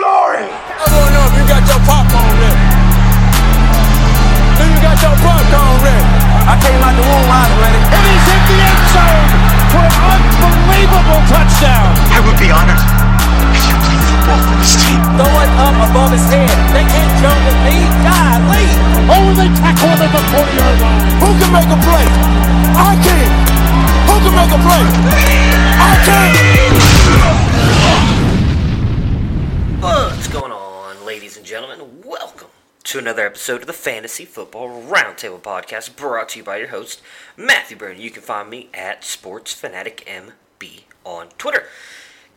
glory. I wanna know if you got your popcorn ready. Do you got your popcorn ready? I came out the womb, I was ready. And he's hit the end zone for an unbelievable touchdown. I would be honored if you played football for this team. Throw it up above his head. They can't jump with me. God, leave. Oh, they tackle him at the 40-yard line. Who can make a play? I can. Who can make a play? I can. What's going on, ladies and gentlemen? Welcome to another episode of the Fantasy Football Roundtable Podcast, brought to you by your host, Matthew Byrne. You can find me at SportsFanaticMB on Twitter.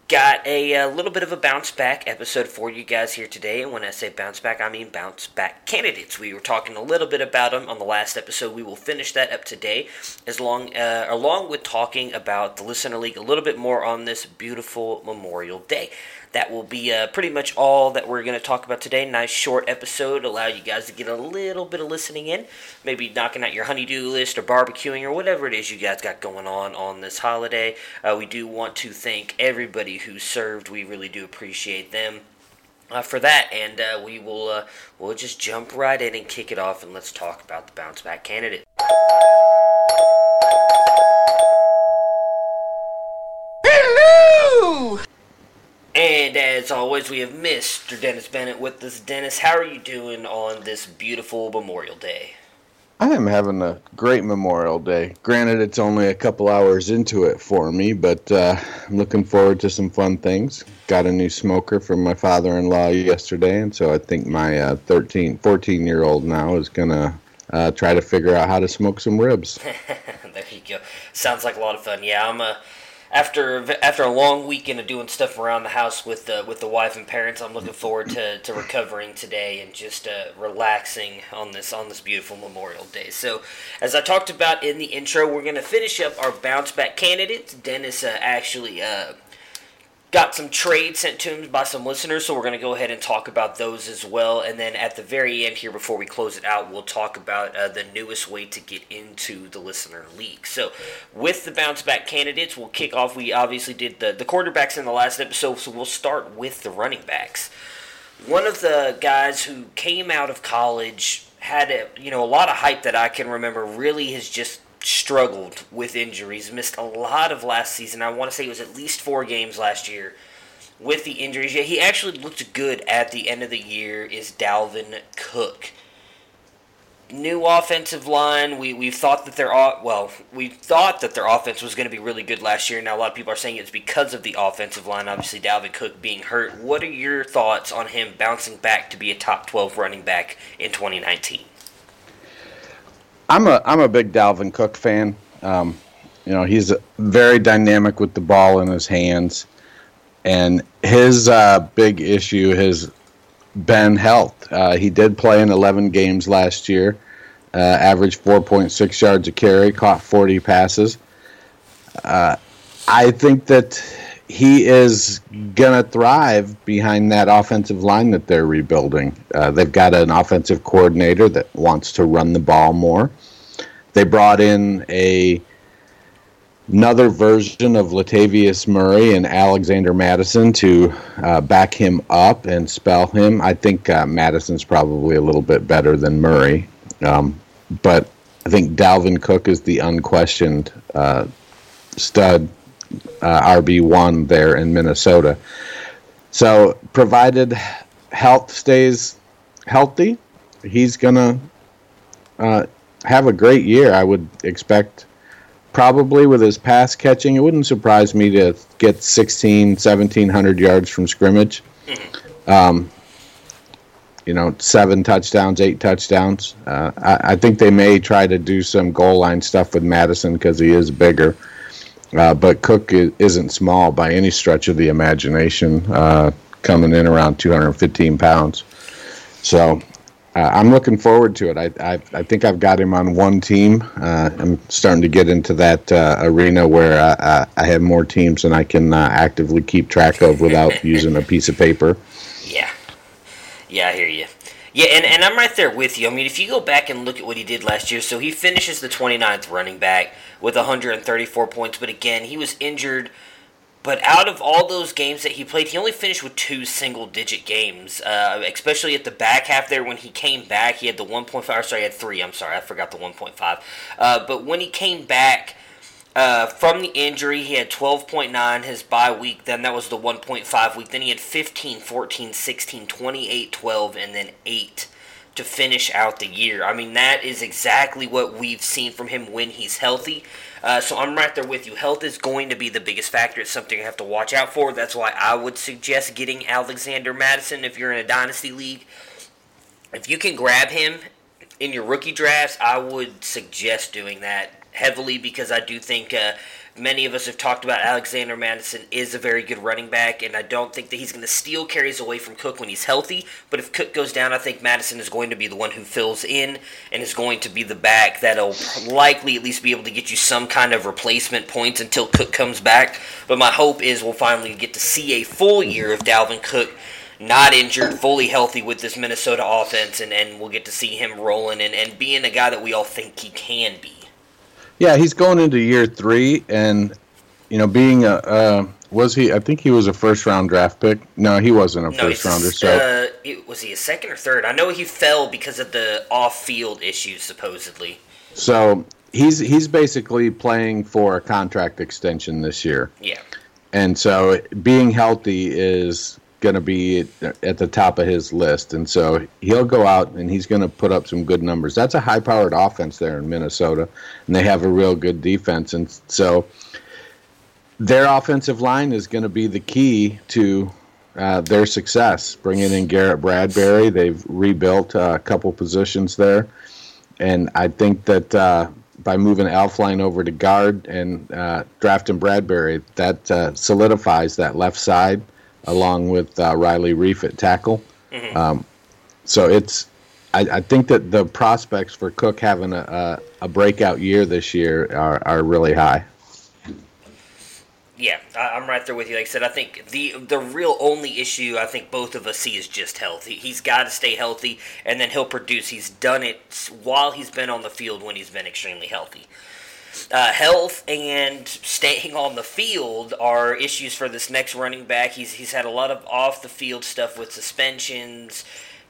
Got a, uh little bit of a bounce back episode for you guys here today, and when I say bounce back, I mean bounce back candidates. We were talking a little bit about them on the last episode. We will finish that up today, as long uh, along with talking about the Listener League a little bit more on this beautiful Memorial Day. That will be uh, pretty much all that we're going to talk about today. Nice short episode, allow you guys to get a little bit of listening in, maybe knocking out your honeydew list or barbecuing or whatever it is you guys got going on on this holiday. Uh, we do want to thank everybody who served. We really do appreciate them. Uh, for that, and uh, we will uh, we'll just jump right in and kick it off, and let's talk about the bounce back candidate. And as always, we have Mr. Dennis Bennett with us. Dennis, how are you doing on this beautiful Memorial Day? I am having a great Memorial Day. Granted, it's only a couple hours into it for me, but uh, I'm looking forward to some fun things. Got a new smoker from my father-in-law yesterday, and so I think my uh, 13, 14-year-old now is gonna uh, try to figure out how to smoke some ribs. there you go. Sounds like a lot of fun. Yeah, I'm a after after a long weekend of doing stuff around the house with the with the wife and parents. I'm looking forward to, to recovering today and just uh, relaxing on this on this beautiful Memorial Day. So, as I talked about in the intro, we're going to finish up our bounce back candidates. Dennis uh, actually. Uh, got some trades sent to him by some listeners, so we're going to go ahead and talk about those as well. And then at the very end here, before we close it out, we'll talk about uh, the newest way to get into the listener league. So, with the bounce back candidates, we'll kick off. We obviously did the, the quarterbacks in the last episode, so we'll start with the running backs. One of the guys who came out of college had a, you know a lot of hype that I can remember. Really has just struggled with injuries, missed a lot of last season. I want to say it was at least four games last year with the injuries. Yeah, he actually looked good at the end of the year. Is Dalvin Cook? New offensive line. We we thought that their well, we thought that their offense was going to be really good last year. Now a lot of people are saying it's because of the offensive line. Obviously, Dalvin Cook being hurt. What are your thoughts on him bouncing back to be a top twelve running back in 2019? I'm a I'm a big Dalvin Cook fan. Um, you know, he's very dynamic with the ball in his hands, and his uh, big issue has been health. Uh, he did play in 11 games last year, uh, averaged 4.6 yards a carry, caught 40 passes. Uh, I think that he is going to thrive behind that offensive line that they're rebuilding. Uh, they've got an offensive coordinator that wants to run the ball more. They brought in a another version of Latavius Murray and Alexander Mattison to uh, back him up and spell him. I think uh, Mattison's probably a little bit better than Murray, um, but I think Dalvin Cook is the unquestioned uh, stud uh, RB one there in Minnesota. So, provided health stays healthy, he's gonna uh, have a great year. I would expect probably with his pass catching, it wouldn't surprise me to get 16, 1700 yards from scrimmage. Um, you know, seven touchdowns, eight touchdowns. Uh, I, I, think they may try to do some goal line stuff with Mattison because he is bigger. Uh, but Cook isn't small by any stretch of the imagination, uh, coming in around 215 pounds. So uh, I'm looking forward to it. I, I, I think I've got him on one team. Uh, I'm starting to get into that uh, arena where I, I have more teams than I can uh, actively keep track of without using a piece of paper. Yeah, yeah, I hear you. Yeah, and, and I'm right there with you. I mean, if you go back and look at what he did last year, so he finishes the 29th running back with 134 points, but again, he was injured But out of all those games that he played, he only finished with two single digit games, uh, especially at the back half there when he came back. He had the 1.5, sorry, he had three. I'm sorry, I forgot the 1.5. Uh, but when he came back uh, from the injury, he had 12.9 his bye week. Then that was the 1.5 week. Then he had 15, 14, 16, 28, 12, and then 8 to finish out the year. I mean, that is exactly what we've seen from him when he's healthy. Uh, so I'm right there with you. Health is going to be the biggest factor. It's something you have to watch out for. That's why I would suggest getting Alexander Mattison if you're in a dynasty league. If you can grab him in your rookie drafts, I would suggest doing that heavily because I do think uh, many of us have talked about Alexander Mattison is a very good running back, and I don't think that he's going to steal carries away from Cook when he's healthy. But if Cook goes down, I think Mattison is going to be the one who fills in and is going to be the back that'll likely at least be able to get you some kind of replacement points until Cook comes back. But my hope is we'll finally get to see a full year of Dalvin Cook not injured, fully healthy with this Minnesota offense, and, and we'll get to see him rolling and, and being a guy that we all think he can be. Yeah, he's going into year three, and you know, being a uh, was he? I think he was a first round draft pick. No, he wasn't a No, first rounder. So uh, it- was he a second or third? I know he fell because of the off-field issues, supposedly. so he's he's basically playing for a contract extension this year, Yeah, and so being healthy is going to be at the top of his list, and so he'll go out and he's going to put up some good numbers. That's a high-powered offense there in Minnesota, and they have a real good defense, and so their offensive line is going to be the key to uh, their success. Bringing in Garrett Bradbury, they've rebuilt uh, a couple positions there, and I think that uh, by moving Elflein over to guard and uh, drafting Bradbury, that uh, solidifies that left side along with uh, Riley Reiff at tackle. Um, so it's. I, I think that the prospects for Cook having a, a, a breakout year this year are, are really high. yeah, I, I'm right there with you. Like I said, I think the the real only issue I think both of us see is just health. He, he's got to stay healthy, and then he'll produce. He's done it while he's been on the field when he's been extremely healthy. Uh, health and staying on the field are issues for this next running back. He's he's had a lot of off the field stuff with suspensions,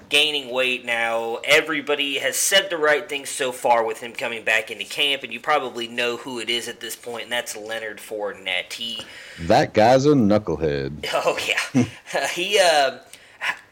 gaining weight now. Everybody has said the right things so far with him coming back into camp, and you probably know who it is at this point, and that's Leonard Fournette. He That guy's a knucklehead. Oh yeah, he. Uh,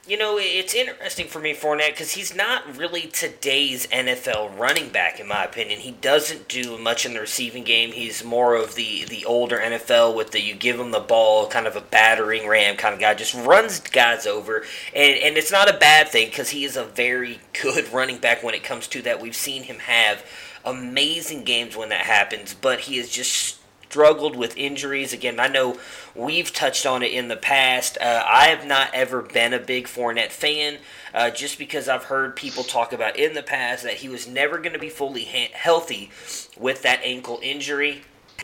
you know, it's interesting for me, Fournette, because he's not really today's NFL running back, in my opinion. He doesn't do much in the receiving game. He's more of the the older NFL with the you give him the ball, kind of a battering ram kind of guy, just runs guys over, and and it's not a bad thing because he is a very good running back when it comes to that. We've seen him have amazing games when that happens, but he is just struggled with injuries. Again, I know we've touched on it in the past. Uh, I have not ever been a big Fournette fan, uh, just because I've heard people talk about in the past that he was never going to be fully ha- healthy with that ankle injury.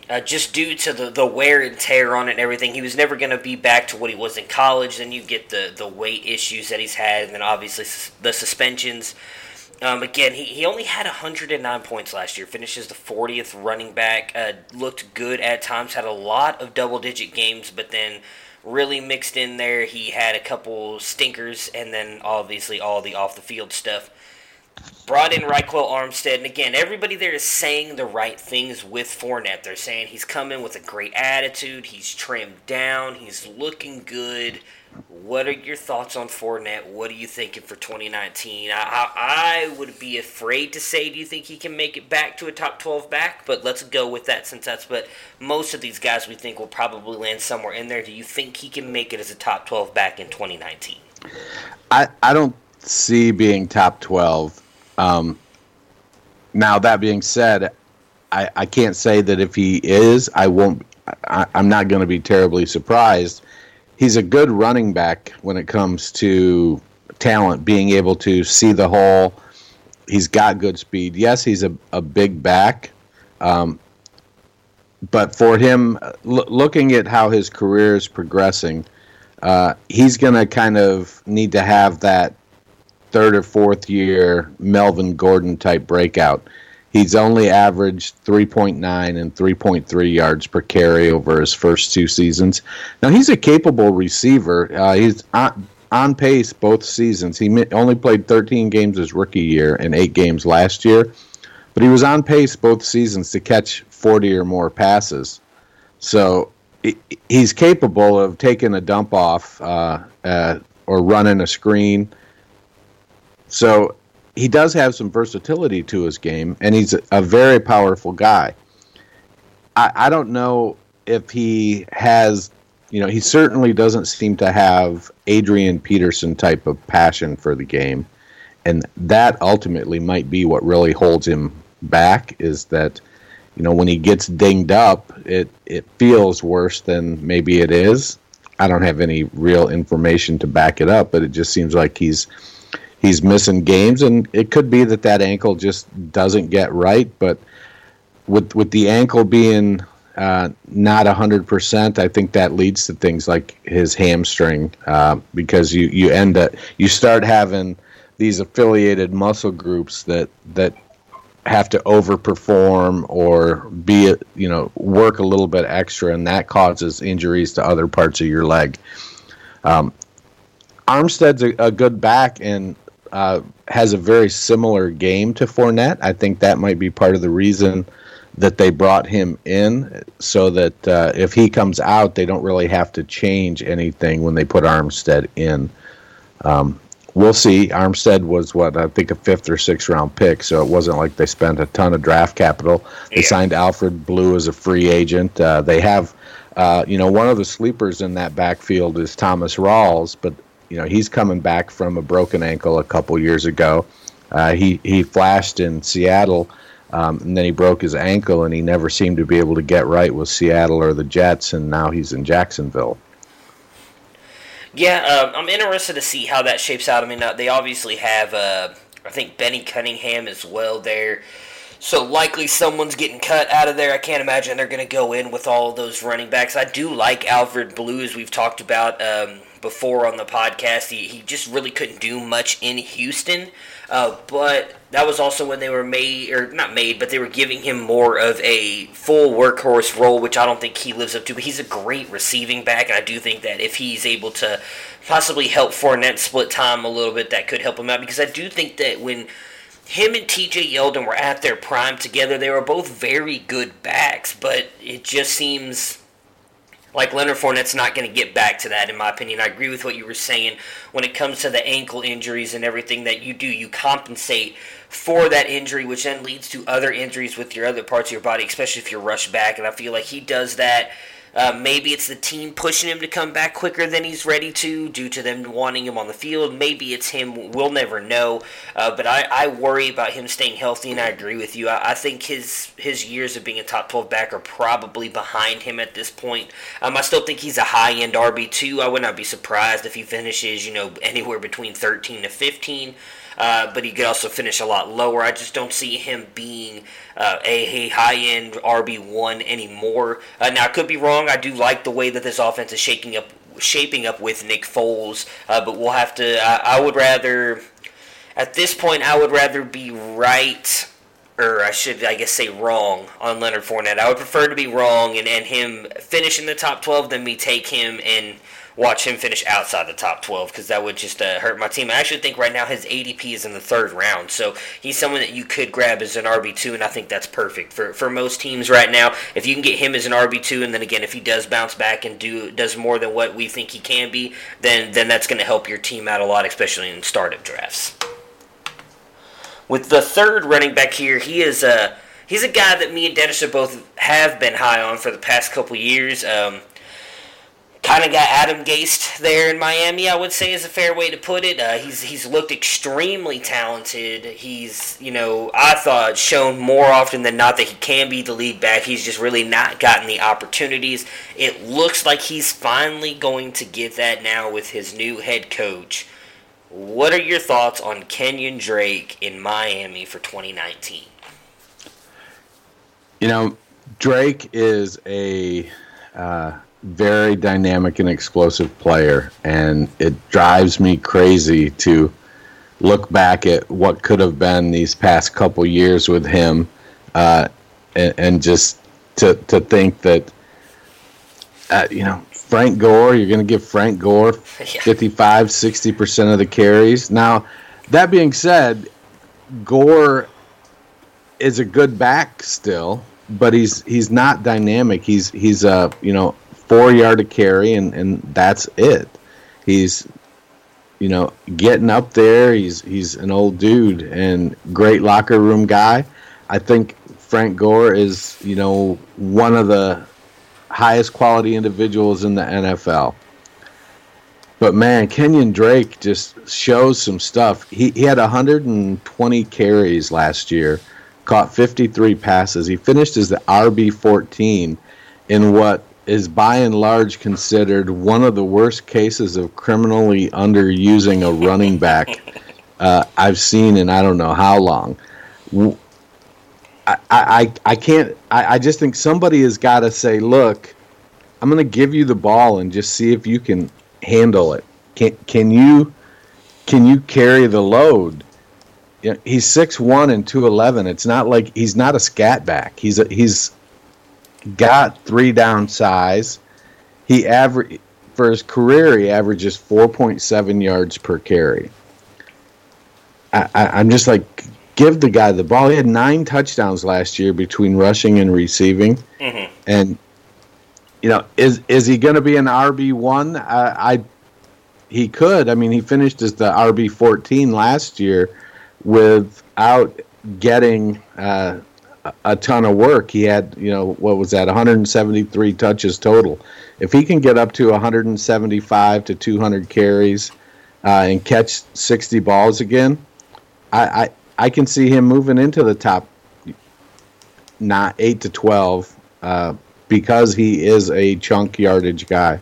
Uh, just due to the, the wear and tear on it and everything, he was never going to be back to what he was in college. Then you get the, the weight issues that he's had, and then obviously the suspensions. Um, again, he, he only had 109 points last year, finishes the 40th running back, uh, looked good at times, had a lot of double digit games, but then really mixed in there. He had a couple stinkers, and then obviously all the off the field stuff. Brought in Ryquell Armstead, and again, everybody there is saying the right things with Fournette. They're saying he's coming with a great attitude, he's trimmed down, he's looking good. What are your thoughts on Fournette? What are you thinking for 2019? I, I, I would be afraid to say, do you think he can make it back to a top 12 back? But let's go with that since that's what most of these guys we think will probably land somewhere in there. Do you think he can make it as a top 12 back in 2019? I, I don't see being top 12. Um, now, that being said, I, I can't say that if he is, I won't, I, I'm not going to be terribly surprised. He's a good running back when it comes to talent, being able to see the hole. He's got good speed. Yes, he's a, a big back. Um, but for him, looking at how his career is progressing, uh, he's going to kind of need to have that third or fourth year Melvin Gordon type breakout. He's only averaged 3.9 and 3.3 yards per carry over his first two seasons. Now he's a capable receiver. Uh, he's on, on pace both seasons. He only played 13 games his rookie year and eight games last year, but he was on pace both seasons to catch 40 or more passes. So he's capable of taking a dump off uh, uh, or running a screen. So he does have some versatility to his game, and he's a very powerful guy. I, I don't know if he has, you know, he certainly doesn't seem to have Adrian Peterson type of passion for the game, and that ultimately might be what really holds him back. Is that you know when he gets dinged up, it it feels worse than maybe it is. I don't have any real information to back it up, but it just seems like he's he's missing games, and it could be that that ankle just doesn't get right. But with with the ankle being uh, not hundred percent, I think that leads to things like his hamstring, uh, because you you end up you start having these affiliated muscle groups that that have to overperform or be you know work a little bit extra, and that causes injuries to other parts of your leg. Um, Armstead's a, a, good back, and uh, has a very similar game to Fournette. I think that might be part of the reason that they brought him in, so that uh, if he comes out, they don't really have to change anything when they put Armstead in. Um, we'll see. Armstead was what I think a fifth or sixth round pick, so it wasn't like they spent a ton of draft capital. They yeah. signed Alfred Blue as a free agent. Uh, they have, uh, you know, one of the sleepers in that backfield is Thomas Rawls, but you know he's coming back from a broken ankle a couple years ago. Uh, he he flashed in Seattle, um, and then he broke his ankle, and he never seemed to be able to get right with Seattle or the Jets, and now he's in Jacksonville. Yeah, uh, I'm interested to see how that shapes out. I mean, uh, they obviously have, uh, I think Benny Cunningham as well there. So likely someone's getting cut out of there. I can't imagine they're going to go in with all those running backs. I do like Alfred Blue, Blues. We've talked about um, before on the podcast. He, he just really couldn't do much in Houston. Uh, but that was also when they were made, or not made, but they were giving him more of a full workhorse role, which I don't think he lives up to. But he's a great receiving back, and I do think that if he's able to possibly help Fournette split time a little bit, that could help him out. Because I do think that when him and TJ Yeldon were at their prime together, they were both very good backs, but it just seems like Leonard Fournette's not going to get back to that, in my opinion. I agree with what you were saying when it comes to the ankle injuries and everything that you do. You compensate for that injury, which then leads to other injuries with your other parts of your body, especially if you're rushed back. And I feel like he does that uh, maybe it's the team pushing him to come back quicker than he's ready to due to them wanting him on the field. Maybe it's him. We'll never know. Uh, but I, I worry about him staying healthy, and I agree with you. I, I, think his his years of being a top 12 back are probably behind him at this point. Um, I still think he's a high end RB2. I would not be surprised if he finishes, you know, anywhere between 13 to 15 uh, but he could also finish a lot lower. I just don't see him being uh, a, high end RB1 anymore. Uh, now, I could be wrong. I do like the way that this offense is shaking up, shaping up with Nick Foles, uh, but we'll have to. I, I would rather, at this point, I would rather be right or I should, I guess, say wrong on Leonard Fournette. I would prefer to be wrong and, and him finish in the top 12 than me take him and watch him finish outside the top 12 because that would just uh, hurt my team. I actually think right now his ADP is in the third round, so he's someone that you could grab as an RB2, and I think that's perfect for, for most teams right now. If you can get him as an RB2, and then again, if he does bounce back and do does more than what we think he can be, then then that's going to help your team out a lot, especially in startup drafts. With the third running back here, he is a uh, he's a guy that me and Dennis are both have been high on for the past couple years. Um, kind of got Adam Gase there in Miami. I would say is a fair way to put it. Uh, he's he's looked extremely talented. He's you know I thought shown more often than not that he can be the lead back. He's just really not gotten the opportunities. It looks like he's finally going to get that now with his new head coach. What are your thoughts on Kenyon Drake in Miami for 2019? You know, Drake is a uh, very dynamic and explosive player, and it drives me crazy to look back at what could have been these past couple years with him uh, and, and just to to think that uh, you know Frank Gore, you're going to give Frank Gore 55, 60 percent of the carries. Now, that being said, Gore is a good back still, but he's he's not dynamic. He's he's a you know four yard to carry, and and that's it. He's you know getting up there. He's he's an old dude and great locker room guy. I think Frank Gore is you know one of the highest quality individuals in the NFL. But man, Kenyon Drake just shows some stuff. He, he had 120 carries last year, caught 53 passes. He finished as the RB 14 in what is by and large considered one of the worst cases of criminally underusing a running back uh, I've seen in I don't know how long. I, I, I can't. I, I just think somebody has got to say, look, I'm going to give you the ball and just see if you can handle it. Can can you can you carry the load? You know, he's six one and two eleven. It's not like he's not a scat back. He's a, he's got three down size. He average for his career he averages four point seven yards per carry. I, I, I'm just like give the guy the ball. He had nine touchdowns last year between rushing and receiving, mm-hmm. and you know, is is he going to be an RB one? I, I he could. I mean, he finished as the RB fourteen last year without getting uh, a ton of work. He had, you know, what was that, 173 touches total. If he can get up to 175 to 200 carries uh, and catch 60 balls again, I, I I can see him moving into the top not eight to 12 uh, because he is a chunk yardage guy.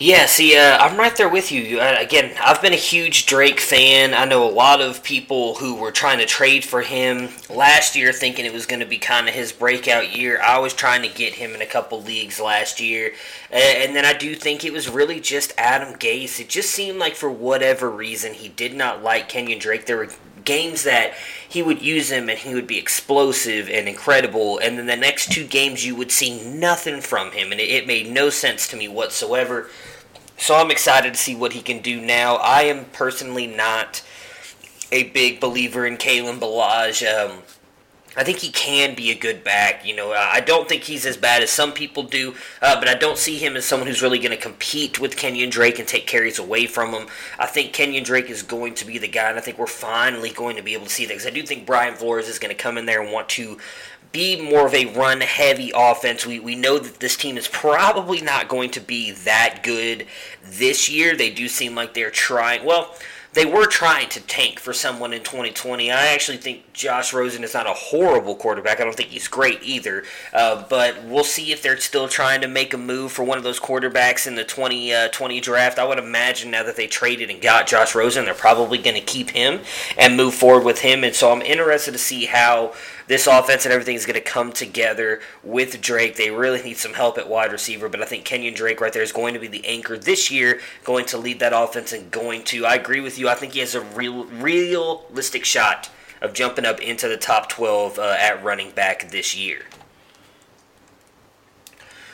Yeah, see, uh, I'm right there with you. Uh, again, I've been a huge Drake fan. I know a lot of people who were trying to trade for him last year, thinking it was going to be kind of his breakout year. I was trying to get him in a couple leagues last year, uh, and then I do think it was really just Adam Gase. It just seemed like for whatever reason he did not like Kenyon Drake. There were games that he would use him and he would be explosive and incredible, and then the next two games you would see nothing from him, and it, it made no sense to me whatsoever. So I'm excited to see what he can do now. I am personally not a big believer in Kalen Ballage. Um, I think he can be a good back. You know, I don't think he's as bad as some people do, uh, but I don't see him as someone who's really going to compete with Kenyon Drake and take carries away from him. I think Kenyon Drake is going to be the guy, and I think we're finally going to be able to see that because I do think Brian Flores is going to come in there and want to be more of a run heavy offense. We, we know that this team is probably not going to be that good this year. They do seem like they're trying. Well, they were trying to tank for someone in 2020. I actually think Josh Rosen is not a horrible quarterback. I don't think he's great either. Uh, but we'll see if they're still trying to make a move for one of those quarterbacks in the 2020 uh, draft. I would imagine now that they traded and got Josh Rosen, they're probably going to keep him and move forward with him. And so I'm interested to see how this offense and everything is going to come together with Drake. They really need some help at wide receiver, but I think Kenyon Drake right there is going to be the anchor this year, going to lead that offense and going to. I agree with you. I think he has a real, realistic shot of jumping up into the top 12 uh, at running back this year.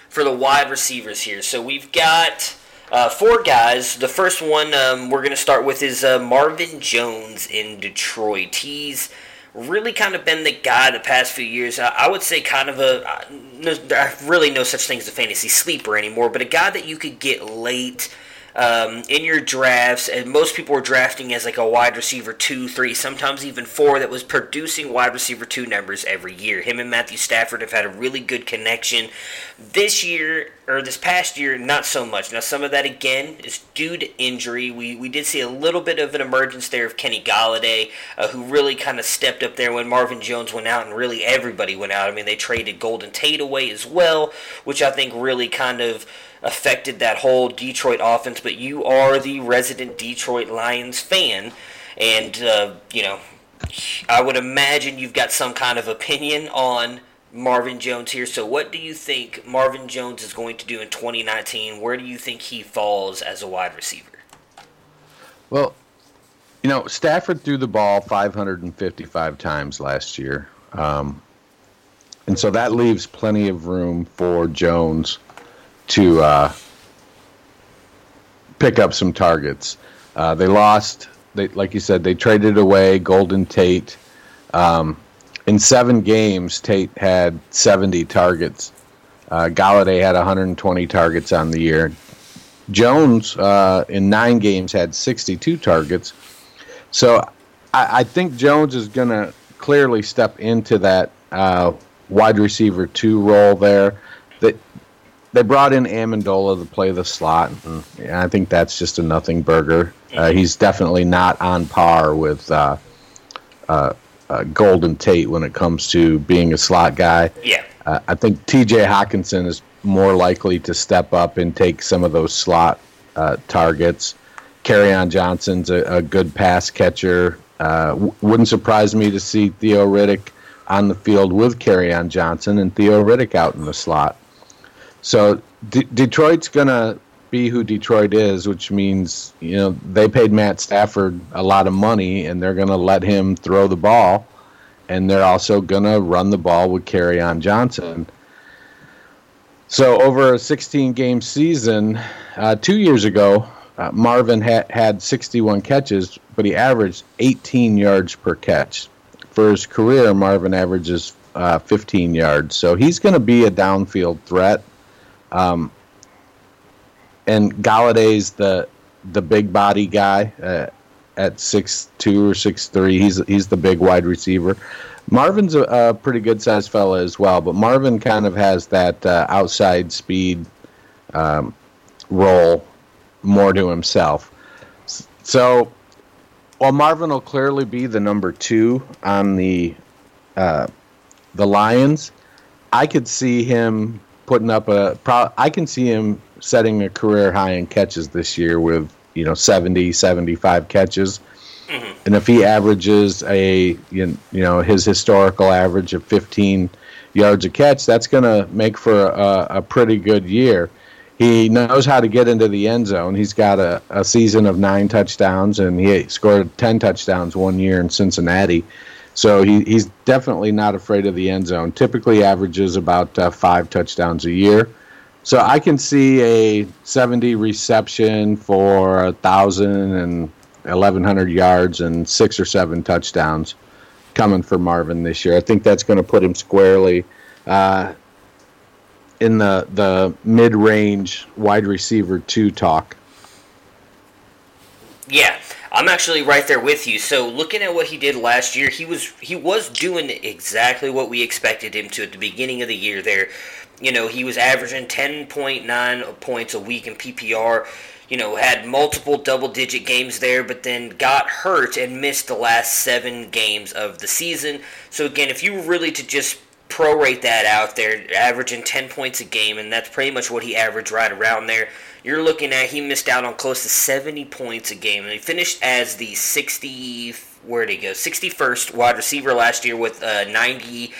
For the wide receivers here, so we've got. Uh, four guys. The first one um, we're going to start with is uh, Marvin Jones in Detroit. He's really kind of been the guy the past few years. I, would say kind of a no, really no such thing as a fantasy sleeper anymore, but a guy that you could get late um, in your drafts, and most people were drafting as like a wide receiver two, three, sometimes even four that was producing wide receiver two numbers every year. Him and Matthew Stafford have had a really good connection. This year, or this past year, not so much. Now, some of that again is due to injury. We, we did see a little bit of an emergence there of Kenny Golladay, uh, who really kind of stepped up there when Marvin Jones went out, and really everybody went out. I mean, they traded Golden Tate away as well, which I think really kind of affected that whole Detroit offense, but you are the resident Detroit Lions fan, and uh, you know, I would imagine you've got some kind of opinion on Marvin Jones here. So, what do you think Marvin Jones is going to do in 2019? Where do you think he falls as a wide receiver? Well, You know, Stafford threw the ball 555 times last year. Um, and so that leaves plenty of room for Jones to uh, pick up some targets. Uh, they lost, they, like you said, they traded away Golden Tate. Um, in seven games, Tate had 70 targets. Uh, Golladay had 120 targets on the year. Jones, uh, in nine games, had 62 targets. So I, I think Jones is going to clearly step into that uh, wide receiver two role there. They brought in Amendola to play the slot. And I think that's just a nothing burger. Uh, he's definitely not on par with uh, uh, uh, Golden Tate when it comes to being a slot guy. Yeah. Uh, I think T.J. Hockenson is more likely to step up and take some of those slot uh, targets. on Johnson's a, a, good pass catcher. Uh, w- wouldn't surprise me to see Theo Riddick on the field with on Johnson and Theo Riddick out in the slot. So D- Detroit's going to be who Detroit is, which means you know they paid Matt Stafford a lot of money and they're going to let him throw the ball and they're also going to run the ball with on Johnson. So over a 16 game season, uh, two years ago, uh, Marvin ha- had 61 catches, but he averaged 18 yards per catch. For his career, Marvin averages uh, 15 yards. So he's going to be a downfield threat. Um, and Golladay's the the big body guy uh, at six two or six three. He's he's the big wide receiver. Marvin's a, a pretty good sized fella as well, but Marvin kind of has that uh, outside speed um, role more to himself. So while Marvin will clearly be the number two on the uh, the Lions, I could see him putting up a. Pro- I can see him setting a career high in catches this year with you know 70, 75 catches. Mm-hmm. And if he averages a you know his historical average of 15 yards a catch, that's going to make for a, a, pretty good year. He knows how to get into the end zone. He's got a, a season of nine touchdowns, and he scored 10 touchdowns one year in Cincinnati. So he, he's definitely not afraid of the end zone. Typically averages about uh, five touchdowns a year. So I can see a 70 reception for a thousand and 1,100 yards and six or seven touchdowns coming for Marvin this year. I think that's going to put him squarely uh, in the the mid range wide receiver two talk. Yeah, I'm actually right there with you. So looking at what he did last year, he was he was doing exactly what we expected him to at the beginning of the year. There, you know, he was averaging 10.9 points a week in PPR you know, had multiple double digit games there, but then got hurt and missed the last seven games of the season. So, again, if you were really to just prorate that out there, averaging 10 points a game, and that's pretty much what he averaged right around there, you're looking at he missed out on close to 70 points a game. And he finished as the 60, where did he go? 61st wide receiver last year with uh, 90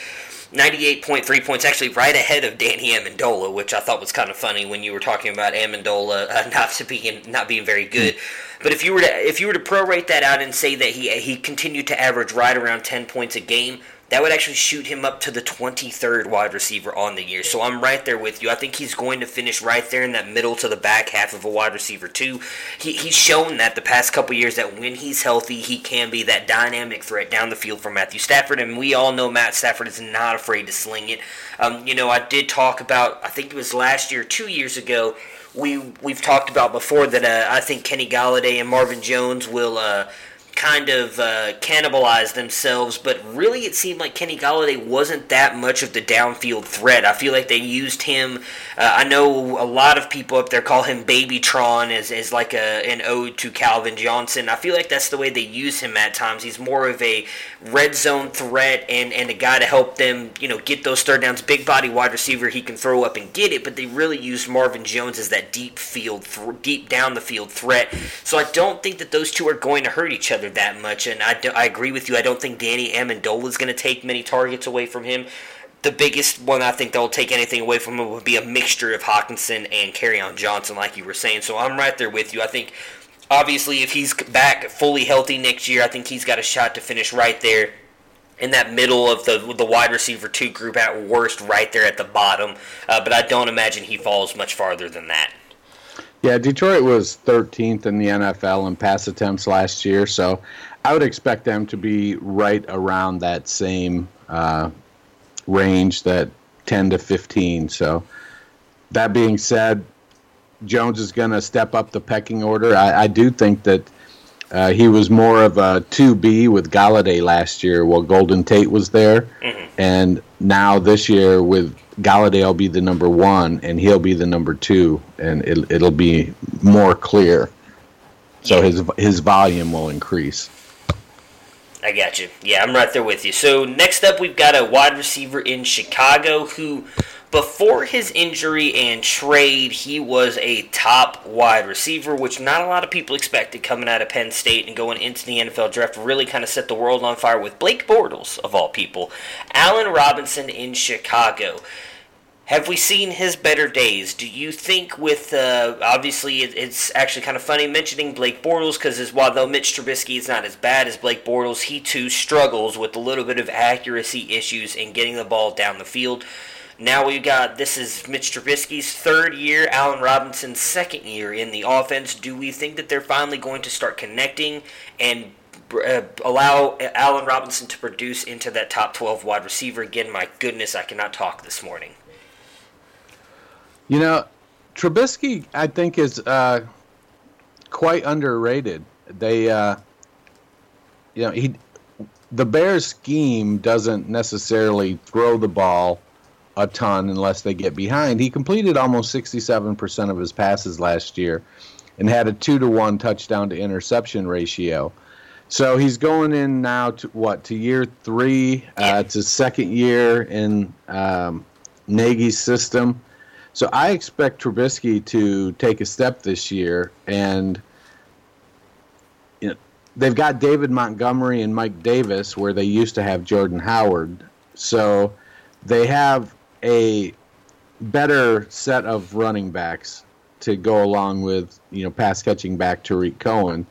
98.3 points, actually right ahead of Danny Amendola, which I thought was kind of funny when you were talking about Amendola uh, not being not being very good. But if you were to if you were to prorate that out and say that he he continued to average right around 10 points a game, that would actually shoot him up to the 23rd wide receiver on the year. So I'm right there with you. I think he's going to finish right there in that middle to the back half of a wide receiver too. He, he's shown that the past couple years that when he's healthy, he can be that dynamic threat down the field for Matthew Stafford. And we all know Matt Stafford is not afraid to sling it. Um, you know, I did talk about, I think it was last year, two years ago, we we've talked about before that uh, I think Kenny Golladay and Marvin Jones will uh, kind of uh, cannibalize themselves, but really it seemed like Kenny Golladay wasn't that much of the downfield threat. I feel like they used him. Uh, I know a lot of people up there call him Babytron as, as like a, an ode to Calvin Johnson. I feel like that's the way they use him at times. He's more of a red zone threat and, and a guy to help them, you know, get those third downs. Big body wide receiver, he can throw up and get it, but they really used Marvin Jones as that deep field, th- deep down the field threat. So I don't think that those two are going to hurt each other that much. And I, do, I agree with you. I don't think Danny Amendola is going to take many targets away from him. The biggest one I think that will take anything away from him would be a mixture of Hockenson and on Johnson, like you were saying. So I'm right there with you. I think obviously, if he's back fully healthy next year, I think he's got a shot to finish right there in that middle of the the wide receiver two group at worst, right there at the bottom. Uh, but I don't imagine he falls much farther than that. Yeah, Detroit was 13th in the NFL in pass attempts last year, so I would expect them to be right around that same uh, range, that 10 to 15. So that being said, Jones is going to step up the pecking order. I, I do think that uh, he was more of a 2B with Golladay last year while Golden Tate was there. Mm-hmm. And now this year with Golladay, I'll be the number one and he'll be the number two, and it, it'll be more clear. So his his volume will increase. I got you. Yeah, I'm right there with you. So next up, we've got a wide receiver in Chicago who before his injury and trade, he was a top wide receiver, which not a lot of people expected coming out of Penn State and going into the NFL draft. Really kind of set the world on fire with Blake Bortles, of all people. Allen Robinson in Chicago. Have we seen his better days? Do you think with uh, obviously it's actually kind of funny mentioning Blake Bortles because while though Mitch Trubisky is not as bad as Blake Bortles, he too struggles with a little bit of accuracy issues and getting the ball down the field. Now we got this is Mitch Trubisky's third year, Allen Robinson's second year in the offense. Do we think that they're finally going to start connecting and uh, allow Allen Robinson to produce into that top 12 wide receiver? Again, my goodness, I cannot talk this morning. You know, Trubisky, I think, is uh, quite underrated. They, uh, you know, he, the Bears' scheme doesn't necessarily throw the ball a ton unless they get behind. He completed almost 67% of his passes last year and had a 2 to 1 touchdown to interception ratio. So he's going in now to what to year three. Uh, it's his second year in um, Nagy's system. So I expect Trubisky to take a step this year, and you know they've got David Montgomery and Mike Davis where they used to have Jordan Howard. So they have a better set of running backs to go along with you know pass catching back Tarik Cohen,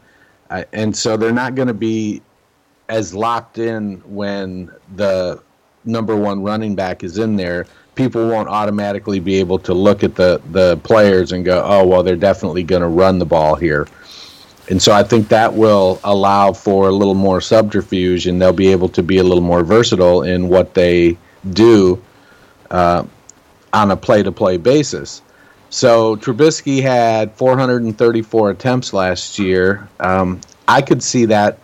uh, and so they're not going to be as locked in when the number one running back is in there. People won't automatically be able to look at the the players and go, oh well, they're definitely going to run the ball here. And so I think that will allow for a little more subterfuge, and they'll be able to be a little more versatile in what they do uh, on a play to play basis. So Trubisky had 434 attempts last year. Um, I could see that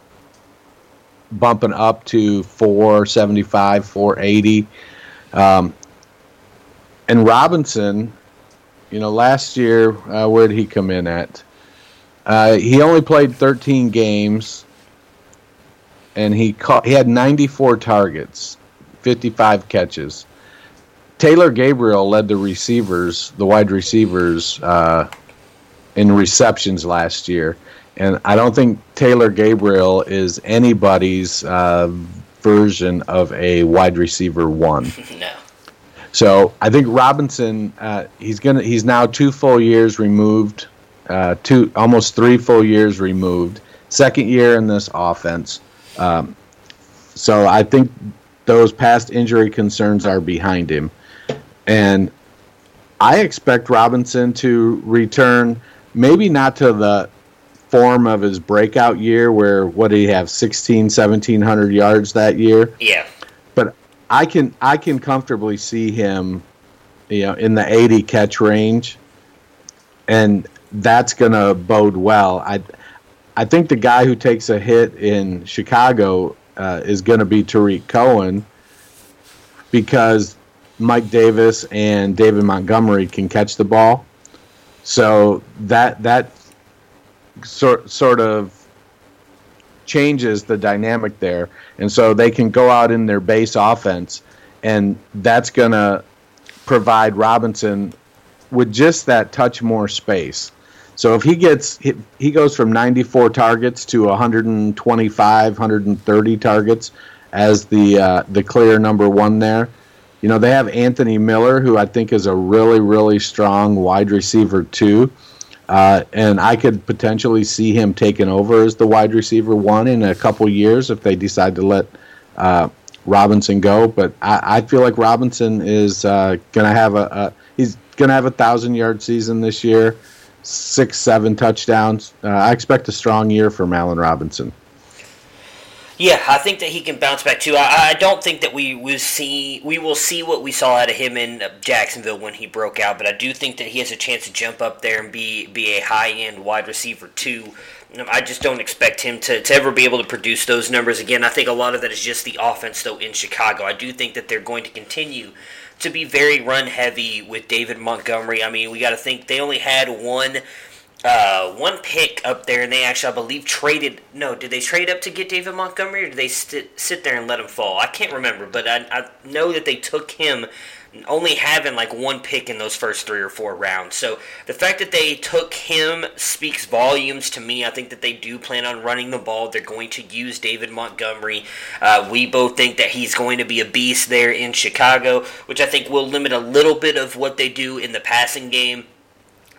bumping up to 475, 480. Um, and Robinson, you know, last year, uh, where did he come in at? Uh, he only played 13 games, and he caught, he had 94 targets, 55 catches. Taylor Gabriel led the receivers, the wide receivers, uh, in receptions last year, and I don't think Taylor Gabriel is anybody's uh, version of a wide receiver one. no. So I think Robinson, uh, he's gonna, he's now two full years removed, uh, two almost three full years removed, second year in this offense. Um, so I think those past injury concerns are behind him. And I expect Robinson to return, maybe not to the form of his breakout year where what did he have 16 1700 yards that year? Yeah. But i can i can comfortably see him you know in the 80 catch range. And that's going to bode well. I i think the guy who takes a hit in chicago uh, is going to be Tarik Cohen because Mike Davis and David Montgomery can catch the ball. So that that sort sort of changes the dynamic there, and so they can go out in their base offense, and that's going to provide Robinson with just that touch more space. So if he gets he, he goes from 94 targets to 125, 130 targets as the uh, the clear number one there you know, they have Anthony Miller, who I think is a really, really strong wide receiver, too. Uh, and I could potentially see him taking over as the wide receiver one in a couple years if they decide to let uh, Robinson go. But I, I, feel like Robinson is uh, going to have a, a he's going to have a thousand yard season this year, six seven touchdowns. Uh, I expect a strong year from Allen Robinson. Yeah, I think that he can bounce back too. I, I don't think that we will see we will see what we saw out of him in Jacksonville when he broke out, but I do think that he has a chance to jump up there and be be a high end wide receiver too. I just don't expect him to, to ever be able to produce those numbers again. I think a lot of that is just the offense, though, in Chicago. I do think that they're going to continue to be very run heavy with David Montgomery. I mean, we got to think they only had one uh, one pick up there, and they actually, I believe, traded. No, did they trade up to get David Montgomery, or did they st- sit there and let him fall? I can't remember, but I, I know that they took him, only having like one pick in those first three or four rounds. So the fact that they took him speaks volumes to me. I think that they do plan on running the ball. They're going to use David Montgomery. Uh, we both think that he's going to be a beast there in Chicago, which I think will limit a little bit of what they do in the passing game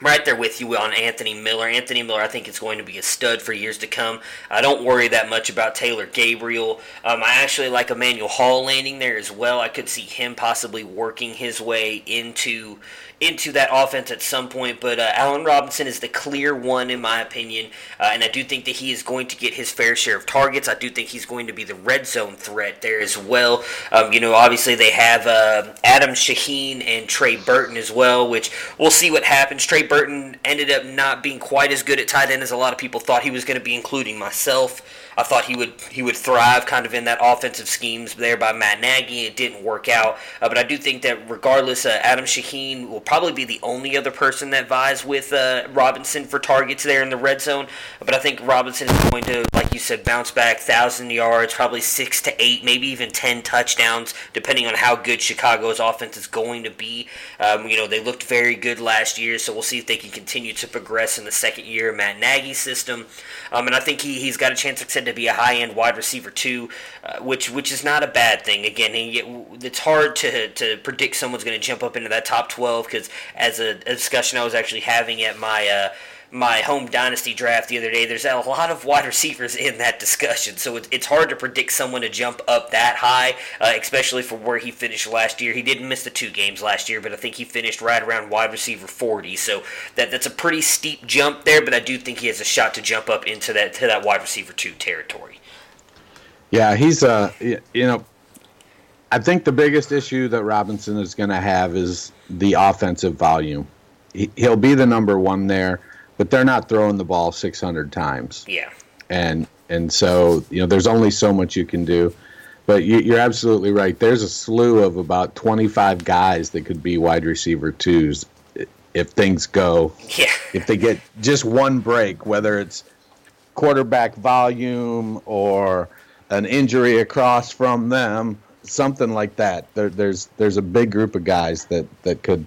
right there with you on Anthony Miller. Anthony Miller, I think, is going to be a stud for years to come. I don't worry that much about Taylor Gabriel. Um, I actually like Emmanuel Hall landing there as well. I could see him possibly working his way into into that offense at some point. But uh, Allen Robinson is the clear one, in my opinion. Uh, and I do think that he is going to get his fair share of targets. I do think he's going to be the red zone threat there as well. Um, you know, obviously they have uh, Adam Shaheen and Trey Burton as well, which we'll see what happens. Trey Burton ended up not being quite as good at tight end as a lot of people thought he was going to be, including myself. I thought he would he would thrive kind of in that offensive schemes there by Matt Nagy. It didn't work out, uh, but I do think that regardless, uh, Adam Shaheen will probably be the only other person that vies with uh, Robinson for targets there in the red zone. But I think Robinson is going to, like you said, bounce back thousand yards, probably six to eight, maybe even ten touchdowns, depending on how good Chicago's offense is going to be. Um, you know, they looked very good last year, so we'll see if they can continue to progress in the second year Matt Nagy's system. Um, and I think he, he's got a chance, like said, to be a high end wide receiver too, uh, which which is not a bad thing. Again, he, it's hard to to predict someone's going to jump up into that top twelve because as a, a, discussion I was actually having at my. Uh, my home dynasty draft the other day, there's a lot of wide receivers in that discussion. So it's, hard to predict someone to jump up that high, uh, especially for where he finished last year. He didn't miss the two games last year, but I think he finished right around wide receiver 40. So that that's a pretty steep jump there, but I do think he has a shot to jump up into that to that wide receiver two territory. Yeah, he's uh you know I think the biggest issue that Robinson is going to have is the offensive volume. He'll be the number one there but they're not throwing the ball 600 times. Yeah. And and so you know there's only so much you can do. But you, are absolutely right. There's a slew of about 25 guys that could be wide receiver twos if things go. Yeah. If they get just one break, whether it's quarterback volume or an injury across from them, something like that. There, there's there's a big group of guys that that could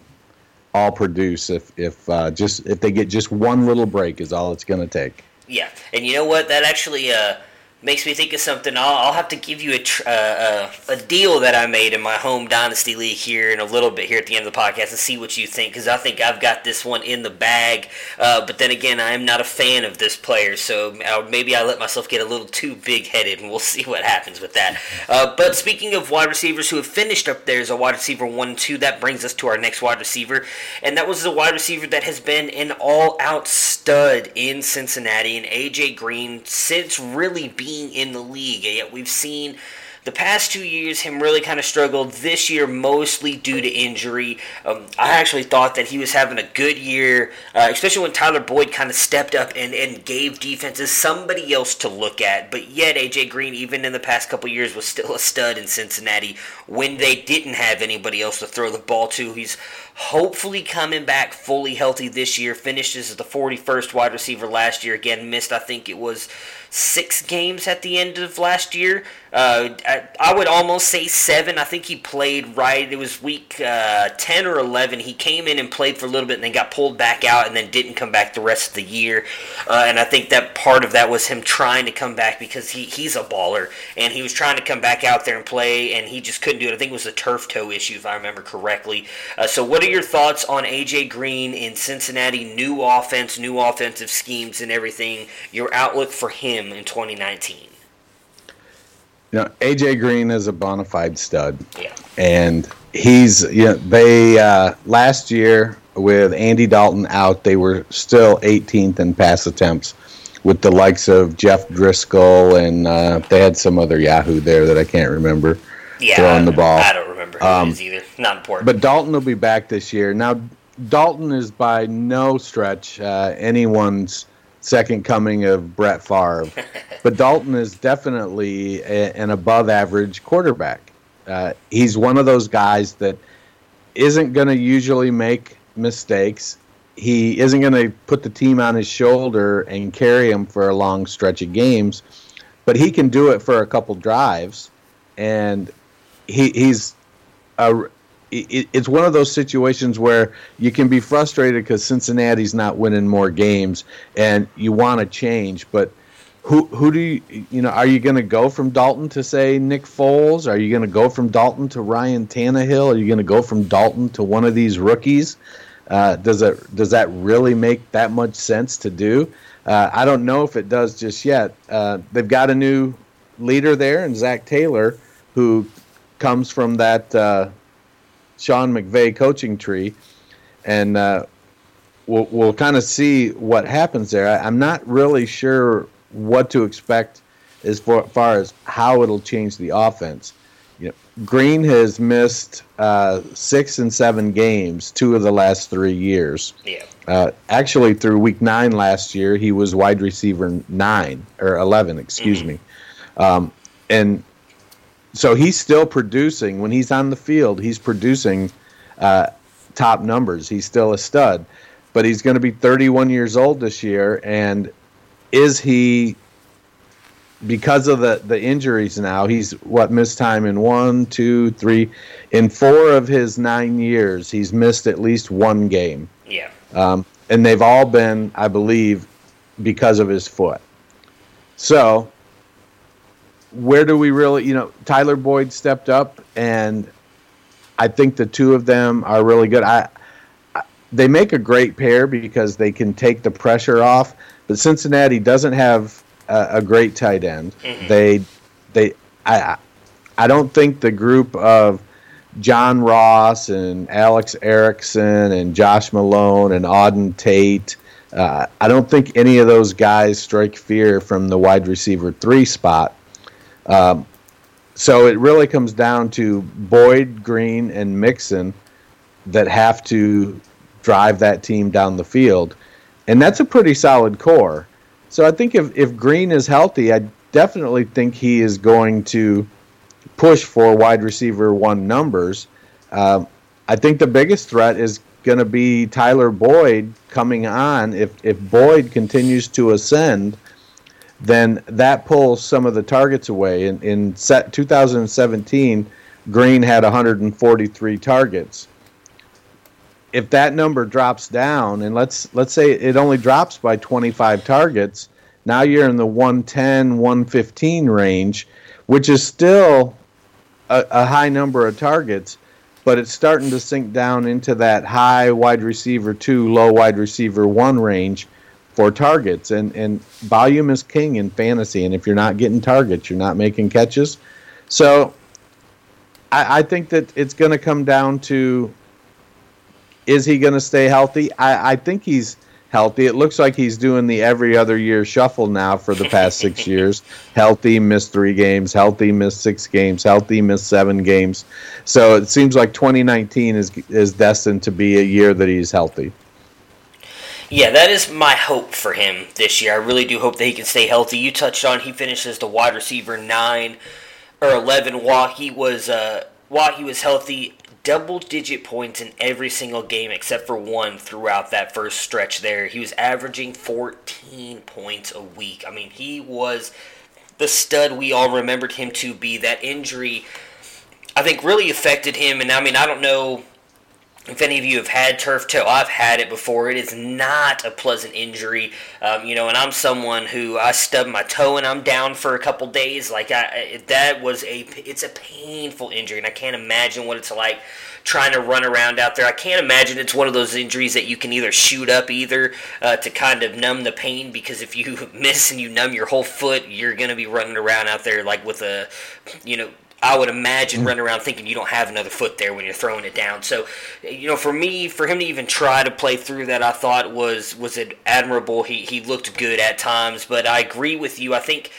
all produce if if uh, just if they get just one little break is all it's going to take. Yeah, and you know what? That actually uh, makes me think of something. I'll, I'll have to give you a, tr- uh, uh, a deal that I made in my home dynasty league here in a little bit here at the end of the podcast and see what you think because I think I've got this one in the bag. Uh, but then again, I am not a fan of this player, so uh, maybe I let myself get a little too big headed, and we'll see what happens with that. Uh, but speaking of wide receivers who have finished up there as a wide receiver one two, that brings us to our next wide receiver, and that was a wide receiver that has been an all out stud in Cincinnati and AJ Green since really being being in the league. And yet we've seen the past two years him really kind of struggled. This year mostly due to injury. Um, I actually thought that he was having a good year, uh, especially when Tyler Boyd kind of stepped up and, and gave defenses somebody else to look at. But yet AJ Green, even in the past couple years, was still a stud in Cincinnati when they didn't have anybody else to throw the ball to. He's hopefully coming back fully healthy this year. Finishes as the 41st wide receiver last year. Again, missed I think it was six games at the end of last year. Uh, I, would almost say seven. I think he played right. It was week uh, 10 or 11. He came in and played for a little bit and then got pulled back out and then didn't come back the rest of the year. Uh, and I think that part of that was him trying to come back because he, he's a baller and he was trying to come back out there and play and he just couldn't do it. I think it was a turf toe issue, if I remember correctly. Uh, so, what are your thoughts on A.J. Green in Cincinnati? New offense, new offensive schemes, and everything. Your outlook for him in 2019? You know, AJ Green is a bona fide stud. Yeah. And he's, you know, they, uh, last year with Andy Dalton out, they were still 18th in pass attempts with the likes of Jeff Driskel and uh, they had some other Yahoo there that I can't remember yeah, throwing the ball. I don't remember who um, either. Not important. But Dalton will be back this year. Now, Dalton is by no stretch uh, anyone's second coming of Brett Favre. but Dalton is definitely a, an above average quarterback. Uh, he's one of those guys that isn't going to usually make mistakes. He isn't going to put the team on his shoulder and carry him for a long stretch of games, but he can do it for a couple drives. And he, he's a, it, it's one of those situations where you can be frustrated because Cincinnati's not winning more games, and you want to change. But who who do you you know? Are you going to go from Dalton to say Nick Foles? Are you going to go from Dalton to Ryan Tannehill? Are you going to go from Dalton to one of these rookies? Uh, does it does that really make that much sense to do? Uh, I don't know if it does just yet. Uh, they've got a new leader there, and Zac Taylor, who comes from that uh, Sean McVay coaching tree, and uh, we'll we'll kind of see what happens there. I, am not really sure what to expect as far, far, as how it'll change the offense. You know, Green has missed uh, six and seven games two of the last three years. Yeah. Uh, actually, through week nine last year, he was wide receiver nine or eleven, excuse mm-hmm. me. Um, and so he's still producing when he's on the field. He's producing uh, top numbers. He's still a stud, but he's going to be 31 years old this year. And is he because of the the injuries now? He's what missed time in one, two, three, in four of his nine years. He's missed at least one game. Yeah. Um, and they've all been, I believe, because of his foot. So where do we really, you know, Tyler Boyd stepped up, and I think the two of them are really good. I, I they make a great pair because they can take the pressure off. But Cincinnati doesn't have a, a great tight end. Mm-hmm. They, they, I, I don't think the group of John Ross and Alex Erickson and Josh Malone and Auden Tate. Uh, I don't think any of those guys strike fear from the wide receiver three spot. Um, so it really comes down to Boyd, Green, and Mixon that have to drive that team down the field. And that's a pretty solid core. So I think if, if Green is healthy, I definitely think he is going to push for wide receiver one numbers. Um, I think the biggest threat is going to be Tyler Boyd coming on. If, if Boyd continues to ascend, then that pulls some of the targets away. In, in set 2017, Green had 143 targets. If that number drops down, and let's let's say it only drops by 25 targets, now you're in the 110, 115 range, which is still a, a high number of targets, but it's starting to sink down into that high wide receiver two, low wide receiver one range for targets. And and volume is king in fantasy. And if you're not getting targets you're not making catches. So i, I think that it's going to come down to is he going to stay healthy? I, I think he's healthy. It looks like he's doing the every other year shuffle now for the past six years. Healthy missed three games. Healthy missed six games. Healthy missed seven games. So it seems like 2019 is is destined to be a year that he's healthy yeah, that is my hope for him this year. I really do hope that he can stay healthy. You touched on he finishes the wide receiver nine or eleven while he was uh, while he was healthy. double digit points in every single game except for one throughout that first stretch there. He was averaging 14 points a week. I mean, he was the stud we all remembered him to be. That injury, I think, really affected him. And I mean, I don't know if any of you have had turf toe, I've had it before. It is not a pleasant injury, um, you know. And I'm someone who I stub my toe and I'm down for a couple days. Like I, that was a, it's a painful injury, and I can't imagine what it's like trying to run around out there. I can't imagine it's one of those injuries that you can either shoot up either uh, to kind of numb the pain because if you miss and you numb your whole foot, you're gonna be running around out there like with a, you know, I would imagine mm. running around thinking you don't have another foot there when you're throwing it down. So, you know, for me, for him to even try to play through that, I thought was was it admirable. He he looked good at times, but I agree with you. I think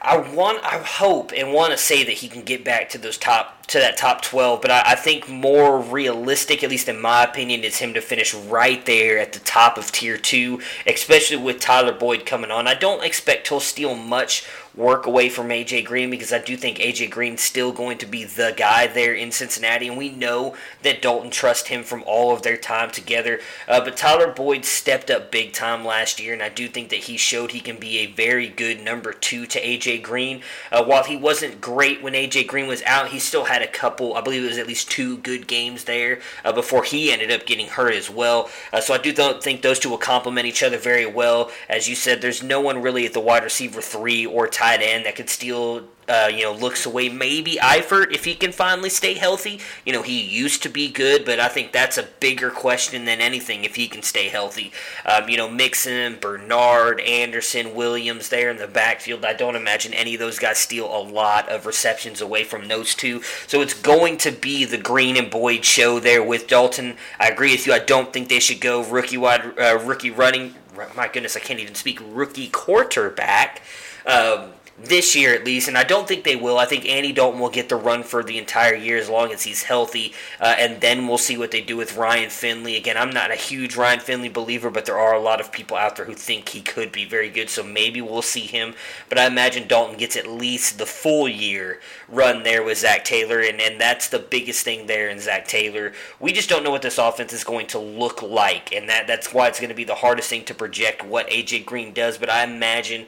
I want, I hope, and want to say that he can get back to those top to that top 12, but I, I, think more realistic, at least in my opinion, is him to finish right there at the top of tier two, especially with Tyler Boyd coming on. I don't expect he'll steal much work away from AJ Green because I do think AJ Green's still going to be the guy there in Cincinnati, and we know that Dalton trusts him from all of their time together. Uh, but Tyler Boyd stepped up big time last year, and I do think that he showed he can be a very good number two to AJ Green. Uh, while he wasn't great when AJ Green was out, he still had a couple, I believe it was at least two good games there uh, before he ended up getting hurt as well. Uh, so I do th- think those two will complement each other very well. As you said, there's no one really at the wide receiver three or tight end that could steal uh, you know, looks away. Maybe Eifert, if he can finally stay healthy. You know, he used to be good, but I think that's a bigger question than anything if he can stay healthy. Um, you know, Mixon, Bernard, Anderson, Williams there in the backfield. I don't imagine any of those guys steal a lot of receptions away from those two. So it's going to be the Green and Boyd show there with Dalton. I agree with you. I don't think they should go rookie wide, uh, rookie running. My goodness, I can't even speak. Rookie quarterback. Um, this year at least, and I don't think they will. I think Andy Dalton will get the run for the entire year as long as he's healthy, uh, and then we'll see what they do with Ryan Finley. Again, I'm not a huge Ryan Finley believer, but there are a lot of people out there who think he could be very good, so maybe we'll see him. But I imagine Dalton gets at least the full year run there with Zac Taylor, and, and that's the biggest thing there in Zac Taylor. We just don't know what this offense is going to look like, and that, that's why it's going to be the hardest thing to project what A.J. Green does, but I imagine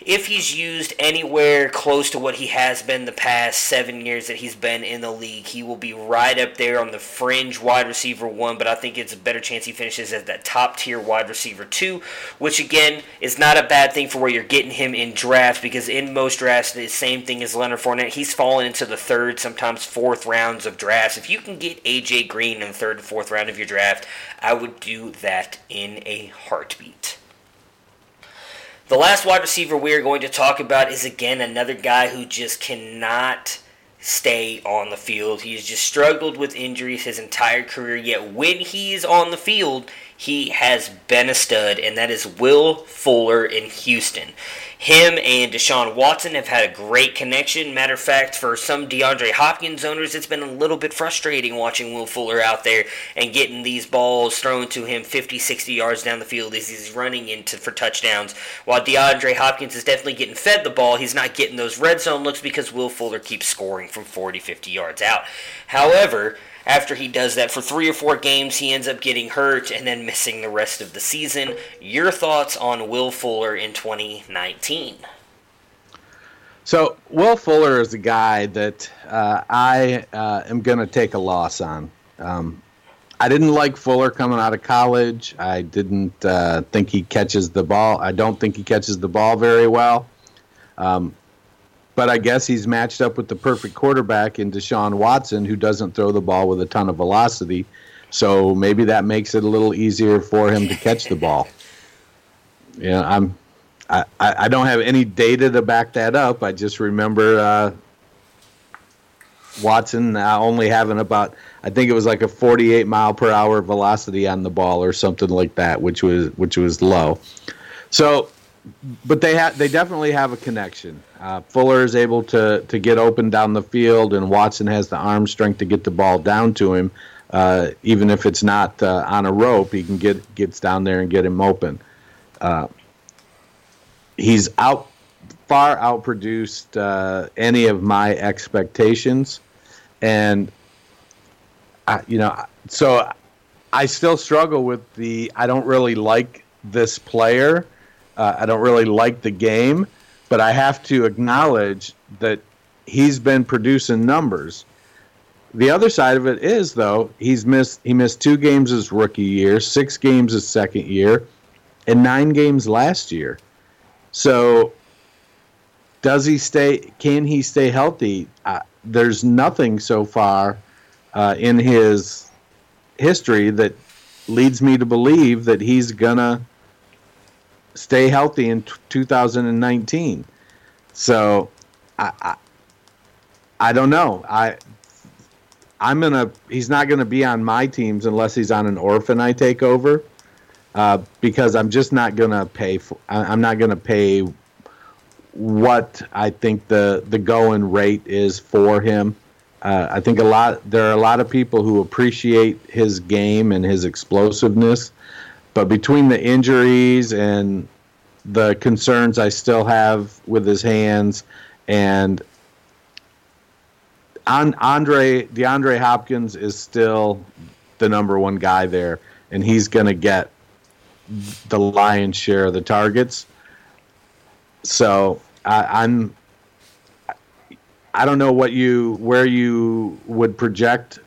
if he's used anywhere close to what he has been the past seven years that he's been in the league, he will be right up there on the fringe wide receiver one. But I think it's a better chance he finishes as that top tier wide receiver two, which again is not a bad thing for where you're getting him in drafts because in most drafts, the same thing as Leonard Fournette. He's fallen into the third, sometimes fourth rounds of drafts. If you can get AJ Green in the third and fourth round of your draft, I would do that in a heartbeat. The last wide receiver we are going to talk about is again another guy who just cannot stay on the field. He has just struggled with injuries his entire career, yet when he is on the field, he has been a stud, and that is Will Fuller in Houston. Him and Deshaun Watson have had a great connection. Matter of fact, for some DeAndre Hopkins owners, it's been a little bit frustrating watching Will Fuller out there and getting these balls thrown to him 50, 60 yards down the field as he's running into for touchdowns. While DeAndre Hopkins is definitely getting fed the ball, he's not getting those red zone looks because Will Fuller keeps scoring from 40, 50 yards out. However, after he does that for three or four games, he ends up getting hurt and then missing the rest of the season. Your thoughts on Will Fuller in 2019? So, Will Fuller is a guy that uh, I uh, am going to take a loss on. Um, I didn't like Fuller coming out of college. I didn't uh, think he catches the ball. I don't think he catches the ball very well. Um, but I guess he's matched up with the perfect quarterback in Deshaun Watson, who doesn't throw the ball with a ton of velocity. So maybe that makes it a little easier for him to catch the ball. Yeah, I'm. I, I don't have any data to back that up. I just remember uh, Watson uh, only having about I think it was like a 48 mile per hour velocity on the ball or something like that, which was which was low. So but they have they definitely have a connection. Uh, Fuller is able to to get open down the field, and Watson has the arm strength to get the ball down to him. Uh, even if it's not uh, on a rope, he can get gets down there and get him open. Uh, he's out far outproduced uh, any of my expectations. and I, you know, so I still struggle with the. I don't really like this player. Uh, I don't really like the game, but I have to acknowledge that he's been producing numbers. The other side of it is though he's missed he missed two games his rookie year, six games his second year, and nine games last year. So does he stay? Can he stay healthy? Uh, there's nothing so far uh, in his history that leads me to believe that he's gonna stay healthy in t- 2019. So I, I I don't know. I I'm gonna. He's not gonna be on my teams unless he's on an orphan I take over, uh, because I'm just not gonna pay for. I- I'm not gonna pay what I think the the going rate is for him. Uh, I think a lot. There are a lot of people who appreciate his game and his explosiveness, but between the injuries and the concerns I still have with his hands and Andre DeAndre Hopkins is still the number one guy there, and he's going to get the lion's share of the targets. So I, I'm. I don't know what you where you would project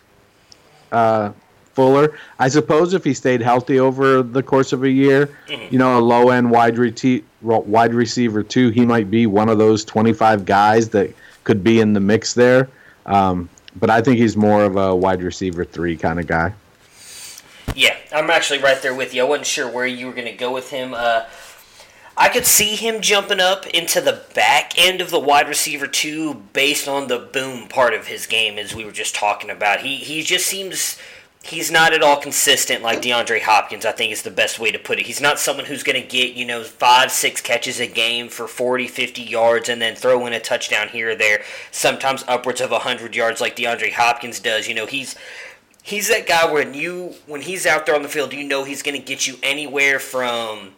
uh, Fuller. I suppose if he stayed healthy over the course of a year, you know, a low end wide rete- wide receiver too, he might be one of those twenty five guys that could be in the mix there. Um, but I think he's more of a wide receiver three kind of guy. Yeah, I'm actually right there with you. I wasn't sure where you were going to go with him. Uh, I could see him jumping up into the back end of the wide receiver two, based on the boom part of his game, as we were just talking about. He he just seems he's not at all consistent like DeAndre Hopkins. I think is the best way to put it. He's not someone who's going to get you know five six catches a game for 40, 50 yards and then throw in a touchdown here or there. Sometimes upwards of hundred yards like DeAndre Hopkins does. You know he's he's that guy when you when he's out there on the field, you know he's going to get you anywhere from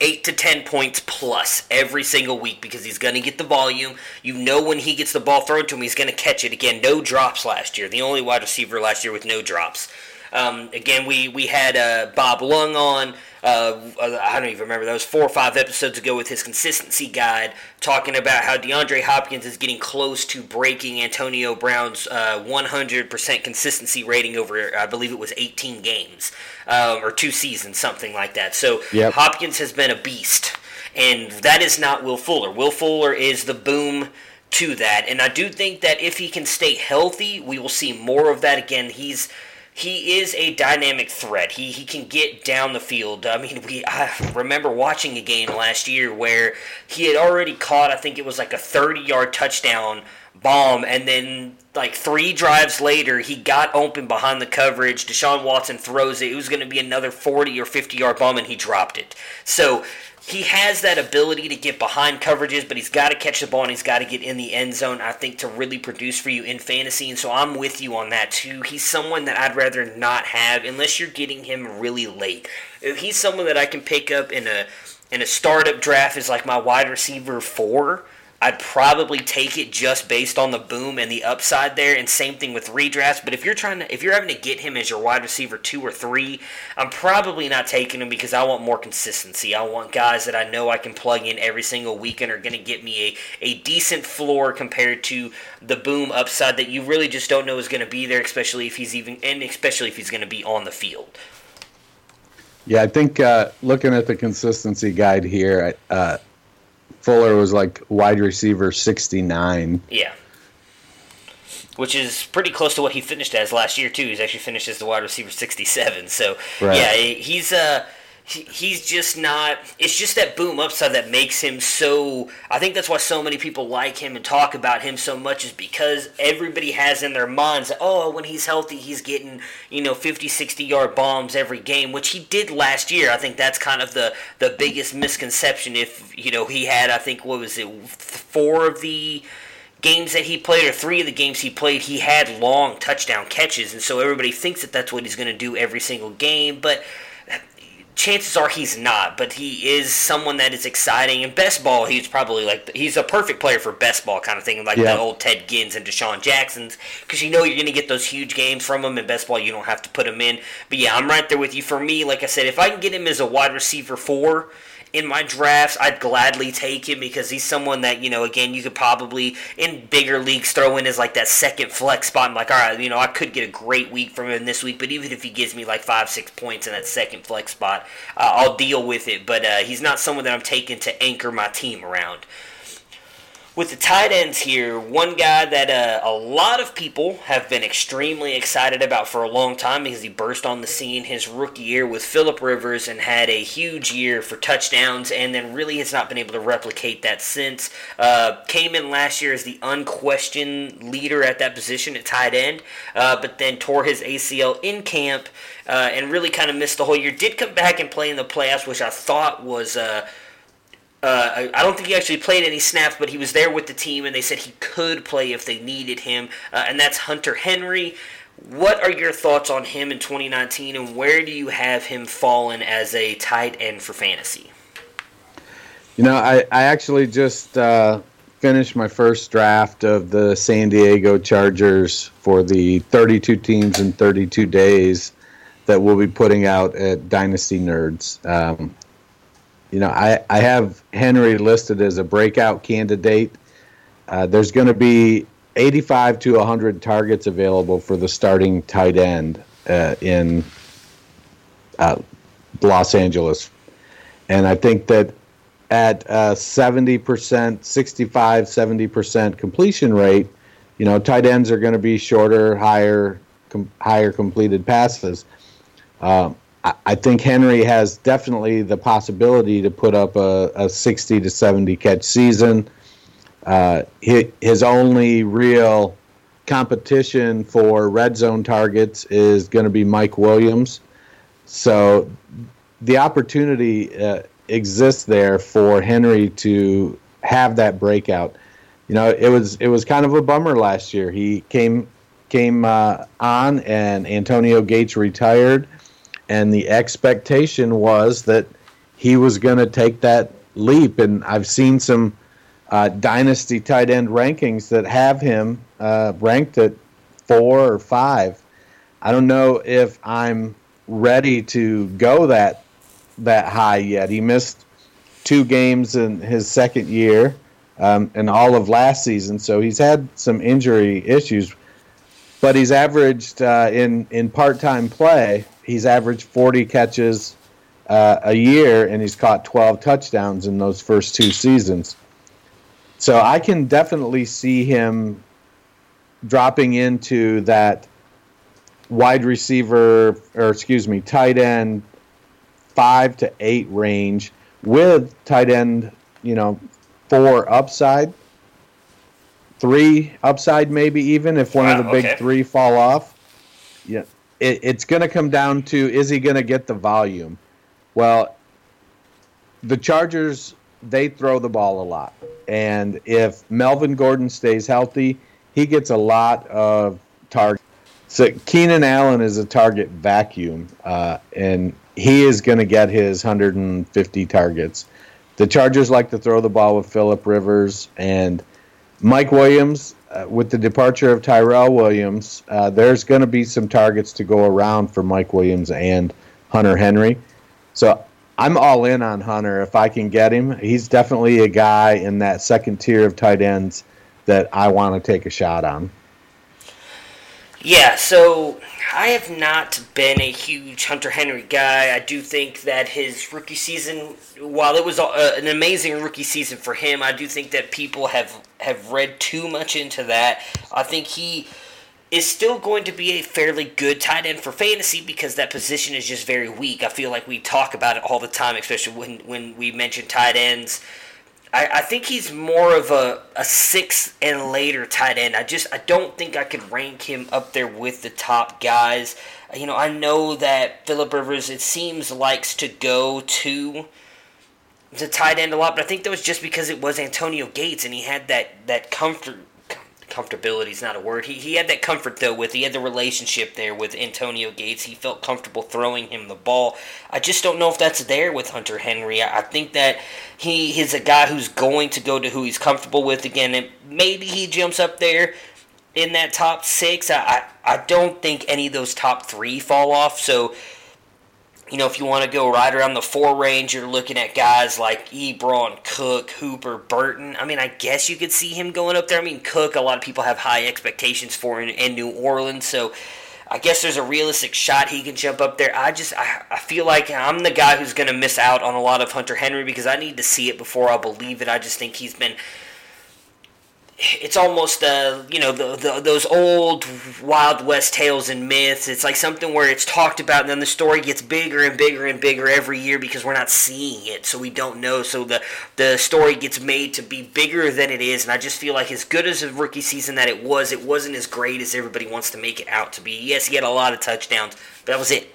eight to ten points plus every single week because he's going to get the volume. You know when he gets the ball thrown to him, he's going to catch it again. No drops last year. The only wide receiver last year with no drops. Um, again, we we had uh, Bob Lung on. Uh, I don't even remember. That was four or five episodes ago with his consistency guide, talking about how DeAndre Hopkins is getting close to breaking Antonio Brown's uh, 100% consistency rating over, I believe it was 18 games um, or two seasons, something like that. So Yep. Hopkins has been a beast, and that is not Will Fuller. Will Fuller is the boom to that, and I do think that if he can stay healthy, we will see more of that again. He's he is a dynamic threat. He he can get down the field. I mean, we I remember watching a game last year where he had already caught. I think it was like a thirty-yard touchdown bomb, and then like three drives later, he got open behind the coverage. Deshaun Watson throws it. It was going to be another forty or fifty-yard bomb, and he dropped it. So he has that ability to get behind coverages, but he's got to catch the ball and he's got to get in the end zone, I think, to really produce for you in fantasy. And so I'm with you on that too. He's someone that I'd rather not have unless you're getting him really late. If he's someone that I can pick up in a in a startup draft is like my wide receiver four. I'd probably take it just based on the boom and the upside there, and same thing with redrafts. But if you're trying to, if you're having to get him as your wide receiver two or three, I'm probably not taking him because I want more consistency. I want guys that I know I can plug in every single week and are going to get me a, a decent floor compared to the boom upside that you really just don't know is going to be there, especially if he's even, and especially if he's going to be on the field. Yeah, I think uh, looking at the consistency guide here, uh, Fuller was like wide receiver 69. Yeah. Which is pretty close to what he finished as last year too. He's actually finished as the wide receiver sixty-seven. So Right. yeah, he's uh he- he's just not. It's just that boom upside that makes him so. I think that's why so many people like him and talk about him so much is because everybody has in their minds, oh, when he's healthy, he's getting you know 50, 60 yard bombs every game, which he did last year. I think that's kind of the the biggest misconception. If you know he had, I think what was it, four of the games that he played, or three of the games he played, he had long touchdown catches, and so everybody thinks that that's what he's going to do every single game. But chances are he's not, but he is someone that is exciting. And best ball, he's probably like he's a perfect player for best ball kind of thing, like Yeah. the old Ted Ginns and DeSean Jacksons, because you know you're going to get those huge games from him. In best ball, you don't have to put him in. But yeah, I'm right there with you. For me, like I said, if I can get him as a wide receiver four. In my drafts, I'd gladly take him because he's someone that, you know, again, you could probably, in bigger leagues, throw in as like that second flex spot. I'm like, all right, you know, I could get a great week from him this week, but even if he gives me like five, six points in that second flex spot, uh, I'll deal with it. But uh, he's not someone that I'm taking to anchor my team around. With the tight ends here, one guy that uh, a lot of people have been extremely excited about for a long time because he burst on the scene his rookie year with Philip Rivers and had a huge year for touchdowns, and then really has not been able to replicate that since. Uh, came in last year as the unquestioned leader at that position at tight end, uh, but then tore his ACL in camp uh, and really kind of missed the whole year. Did come back and play in the playoffs, which I thought was. Uh, I I don't think he actually played any snaps, but he was there with the team, and they said he could play if they needed him, uh, and that's Hunter Henry. What are your thoughts on him in 2019, and where do you have him fallen as a tight end for fantasy? You know, I, I actually just uh, finished my first draft of the San Diego Chargers for the 32 teams in 32 days that we'll be putting out at Dynasty Nerds. Um, you know, I, I have Henry listed as a breakout candidate. Uh, there's going to be 85 to 100 targets available for the starting tight end uh, in uh, Los Angeles. And I think that at uh, 70%, 65, 70% completion rate, you know, tight ends are going to be shorter, higher, com- higher completed passes. Um, I, think Henry has definitely the possibility to put up a, a 60 to 70 catch season. Uh, hi- his only real competition for red zone targets is going to be Mike Williams. So the opportunity uh, exists there for Henry to have that breakout. You know, it was it was kind of a bummer last year. He came came uh, on, and Antonio Gates retired, and the expectation was that he was going to take that leap. And I've seen some uh, dynasty tight end rankings that have him uh, ranked at four or five. I don't know if I'm ready to go that that high yet. He missed two games in his second year um, and all of last season, so he's had some injury issues. But he's averaged uh, in in part time play. He's averaged 40 catches uh, a year, and he's caught 12 touchdowns in those first two seasons. So I can definitely see him dropping into that wide receiver, or excuse me, tight end five to eight range with tight end, you know, four upside, three upside, maybe even if one of Wow, the big okay. three fall off. Yeah, it, it's going to come down to is he going to get the volume? Well, the Chargers they throw the ball a lot, and if Melvin Gordon stays healthy, he gets a lot of targets. So Keenan Allen is a target vacuum, uh, and he is going to get his 150 targets. The Chargers like to throw the ball with Philip Rivers and Mike Williams. Uh, with the departure of Tyrell Williams, uh, there's going to be some targets to go around for Mike Williams and Hunter Henry. So I'm all in on Hunter if I can get him. He's definitely a guy in that second tier of tight ends that I want to take a shot on. Yeah, so I have not been a huge Hunter Henry guy. I do think that his rookie season, while it was uh, an amazing rookie season for him, I do think that people have have read too much into that. I think he is still going to be a fairly good tight end for fantasy because that position is just very weak. I feel like we talk about it all the time, especially when when we mention tight ends. I, I think he's more of a, a six and later tight end. I just I don't think I could rank him up there with the top guys. You know, I know that Philip Rivers it seems likes to go to the tight end a lot, but I think that was just because it was Antonio Gates and he had that that comfort comfortability is not a word. He, he had that comfort though with he had the relationship there with Antonio Gates. He felt comfortable throwing him the ball. I just don't know if that's there with Hunter Henry. I, I think that he is a guy who's going to go to who he's comfortable with again, and maybe he jumps up there in that top six. I, I, I don't think any of those top three fall off. So you know, if you want to go right around the four range, you're looking at guys like Ebron, Cook, Hooper, Burton. I mean, I guess you could see him going up there. I mean, Cook, a lot of people have high expectations for in, in New Orleans, so I guess there's a realistic shot he can jump up there. I just, I, I feel like I'm the guy who's going to miss out on a lot of Hunter Henry because I need to see it before I'll believe it. I just think he's been it's almost uh, you know the, the, those old Wild West tales and myths. It's like something where it's talked about, and then the story gets bigger and bigger and bigger every year because we're not seeing it, so we don't know. So the the story gets made to be bigger than it is, and I just feel like as good as a rookie season that it was, it wasn't as great as everybody wants to make it out to be. Yes, he had a lot of touchdowns, but that was it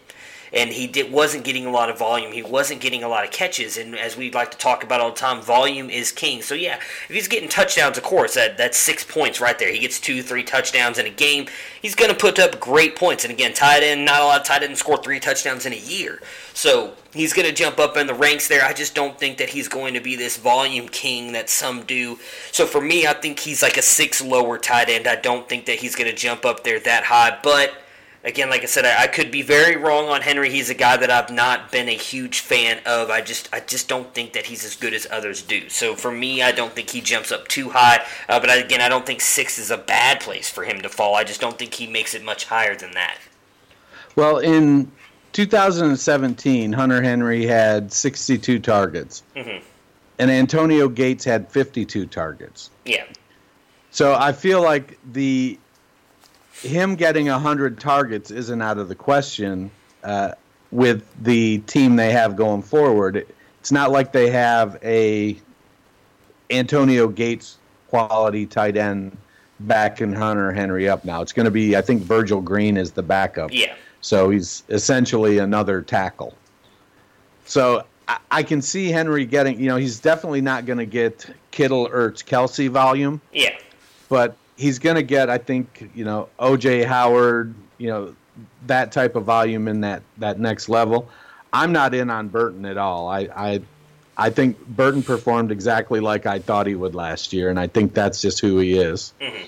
and he did, wasn't getting a lot of volume. He wasn't getting a lot of catches, and as we like to talk about all the time, volume is king. So yeah, if he's getting touchdowns, of course, that that's six points right there. He gets two, three touchdowns in a game. He's going to put up great points. And again, tight end, not a lot of tight ends score three touchdowns in a year. So he's going to jump up in the ranks there. I just don't think that he's going to be this volume king that some do. So for me, I think he's like a six lower tight end. I don't think that he's going to jump up there that high, but again, like I said, I, I, could be very wrong on Henry. He's a guy that I've not been a huge fan of. I just, I just don't think that he's as good as others do. So for me, I don't think he jumps up too high. Uh, but again, I don't think six is a bad place for him to fall. I just don't think he makes it much higher than that. Well, in 2017, Hunter Henry had 62 targets, mm-hmm. and Antonio Gates had 52 targets. Yeah. So I feel like the him getting 100 targets isn't out of the question uh, with the team they have going forward. It's not like they have a Antonio Gates quality tight end back backing Hunter Henry up now. It's going to be, I think Virgil Green is the backup. Yeah. So he's essentially another tackle. So I, I can see Henry getting, you know, he's definitely not going to get Kittle, Ertz, Kelsey volume. Yeah. But he's going to get, I think, you know, OJ Howard, you know, that type of volume in that that next level. I'm not in on Burton at all. I I I think Burton performed exactly like I thought he would last year, and I think that's just who he is. Mm-hmm.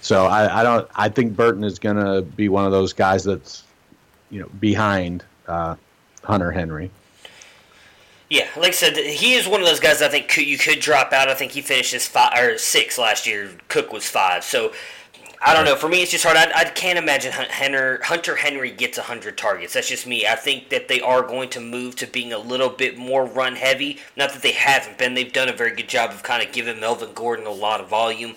So I, I don't. I think Burton is going to be one of those guys that's, you know, behind uh, Hunter Henry. Yeah, like I said, he is one of those guys I think could, you could drop out. I think he finished as five or six last year. Cook was five, so I don't know. For me, it's just hard. I, I can't imagine Hunter, Hunter Henry gets 100 targets. That's just me. I think that they are going to move to being a little bit more run heavy. Not that they haven't been. They've done a very good job of kind of giving Melvin Gordon a lot of volume.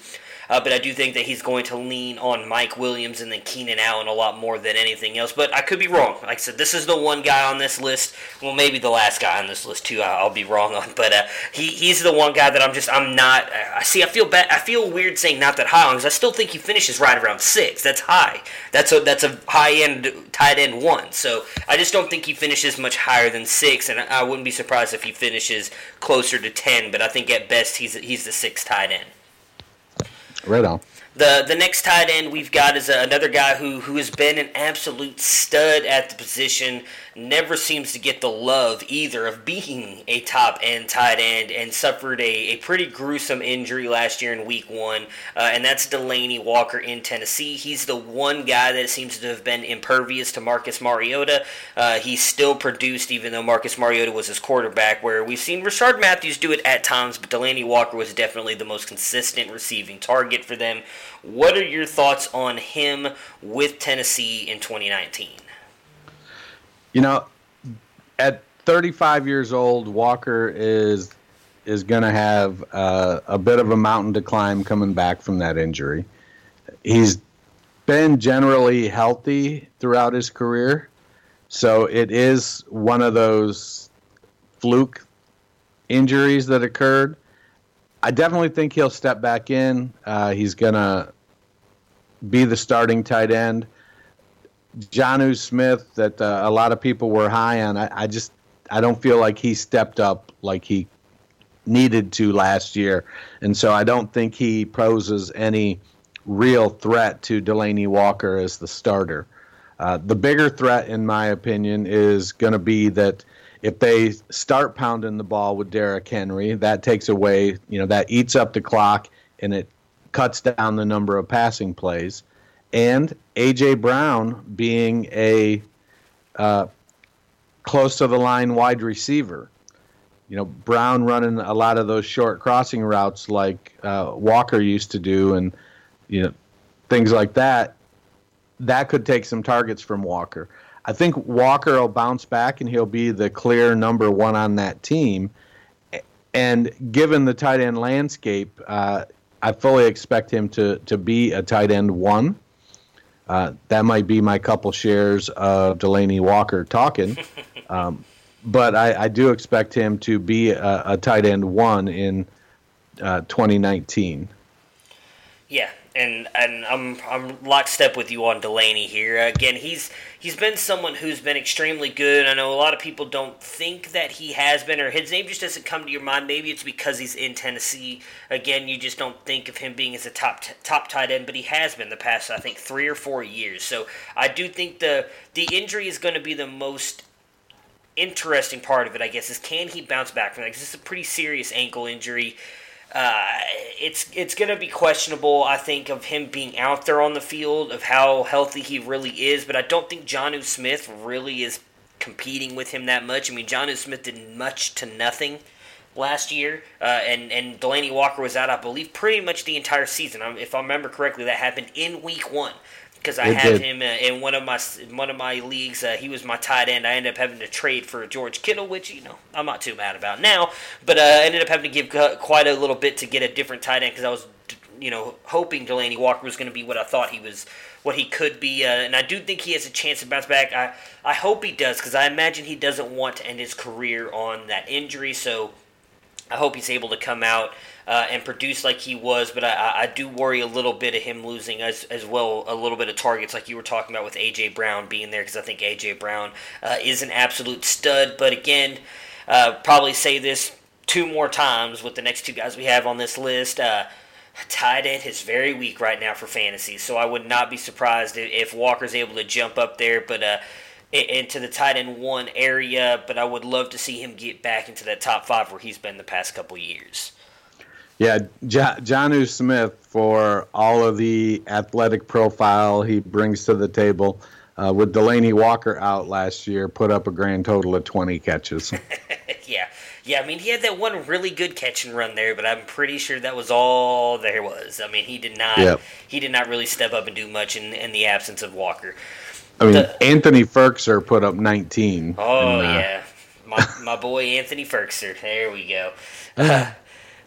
Uh, but I do think that he's going to lean on Mike Williams and then Keenan Allen a lot more than anything else. But I could be wrong. Like I said, this is the one guy on this list. Well, maybe the last guy on this list too. I'll be wrong on, but uh, he he's the one guy that I'm just I'm not. I see. I feel bad. I feel weird saying not that high on because I still think he finishes right around six. That's high. That's a that's a high end tight end one. So I just don't think he finishes much higher than six, and I wouldn't be surprised if he finishes closer to ten. But I think at best he's he's the sixth tight end. Right on. The the next tight end we've got is another guy who who has been an absolute stud at the position never seems to get the love either of being a top end tight end and suffered a, a pretty gruesome injury last year in week one, uh, and that's Delanie Walker in Tennessee. He's the one guy that seems to have been impervious to Marcus Mariota. Uh, he still produced, even though Marcus Mariota was his quarterback, where we've seen Rishard Matthews do it at times, but Delanie Walker was definitely the most consistent receiving target for them. What are your thoughts on him with Tennessee in 2019? You know, at 35 years old, Walker is is going to have uh, a bit of a mountain to climb coming back from that injury. He's been generally healthy throughout his career, so it is one of those fluke injuries that occurred. I definitely think he'll step back in. Uh, he's going to be the starting tight end. Jonnu Smith that uh, a lot of people were high on. I, I, just I don't feel like he stepped up like he needed to last year, and so I don't think he poses any real threat to Delanie Walker as the starter. Uh, the bigger threat, in my opinion, is going to be that if they start pounding the ball with Derrick Henry, that takes away, you know, that eats up the clock and it cuts down the number of passing plays. And A.J. Brown being a uh, close to the line wide receiver. You know, Brown running a lot of those short crossing routes like uh, Walker used to do, and you know things like that. That could take some targets from Walker. I think Walker will bounce back and he'll be the clear number one on that team. And given the tight end landscape, uh, I fully expect him to to be a tight end one. Uh, that might be my couple shares of Delanie Walker talking. Um, but I, I, do expect him to be a, a tight end one in uh, 2019. Yeah, and and I'm I'm lockstep with you on Delanie here. Again, he's he's been someone who's been extremely good. I know a lot of people don't think that he has been, or his name just doesn't come to your mind. Maybe it's because he's in Tennessee. Again, you just don't think of him being as a top t- top tight end, but he has been the past I think three or four years. So I do think the the injury is going to be the most interesting part of it. I guess is can he bounce back from that? Because it's a pretty serious ankle injury. Uh, it's it's going to be questionable, I think, of him being out there on the field, of how healthy he really is. But I don't think Jonnu Smith really is competing with him that much. I mean, Jonnu Smith did much to nothing last year, uh, and and Delanie Walker was out, I believe, pretty much the entire season. If I remember correctly, that happened in Week One because I it had did. him uh, in one of my one of my leagues. Uh, he was my tight end. I ended up having to trade for George Kittle, which you know I'm not too mad about now. But uh, I ended up having to give quite a little bit to get a different tight end because I was you know hoping Delanie Walker was going to be what I thought he was, what he could be, uh, and I do think he has a chance to bounce back. I I hope he does because I imagine he doesn't want to end his career on that injury. So I hope he's able to come out uh, and produce like he was, but I, I do worry a little bit of him losing as, as well a little bit of targets like you were talking about with A.J. Brown being there because I think A.J. Brown uh, is an absolute stud. But again, uh, probably say this two more times with the next two guys we have on this list. Uh, tight end is very weak right now for fantasy, so I would not be surprised if, if Walker's able to jump up there, but uh, into the tight end one area. But I would love to see him get back into that top five where he's been the past couple years. Yeah, J- Jonnu Smith for all of the athletic profile he brings to the table. Uh, with Delanie Walker out last year, put up a grand total of 20 catches. yeah. Yeah, I mean, he had that one really good catch and run there, but I'm pretty sure that was all there was. I mean, he did not yep. he did not really step up and do much in, in the absence of Walker. I mean, the, Anthony Firkser put up 19. Oh, and, uh, yeah. My, my boy Anthony Firkser. There we go. Uh,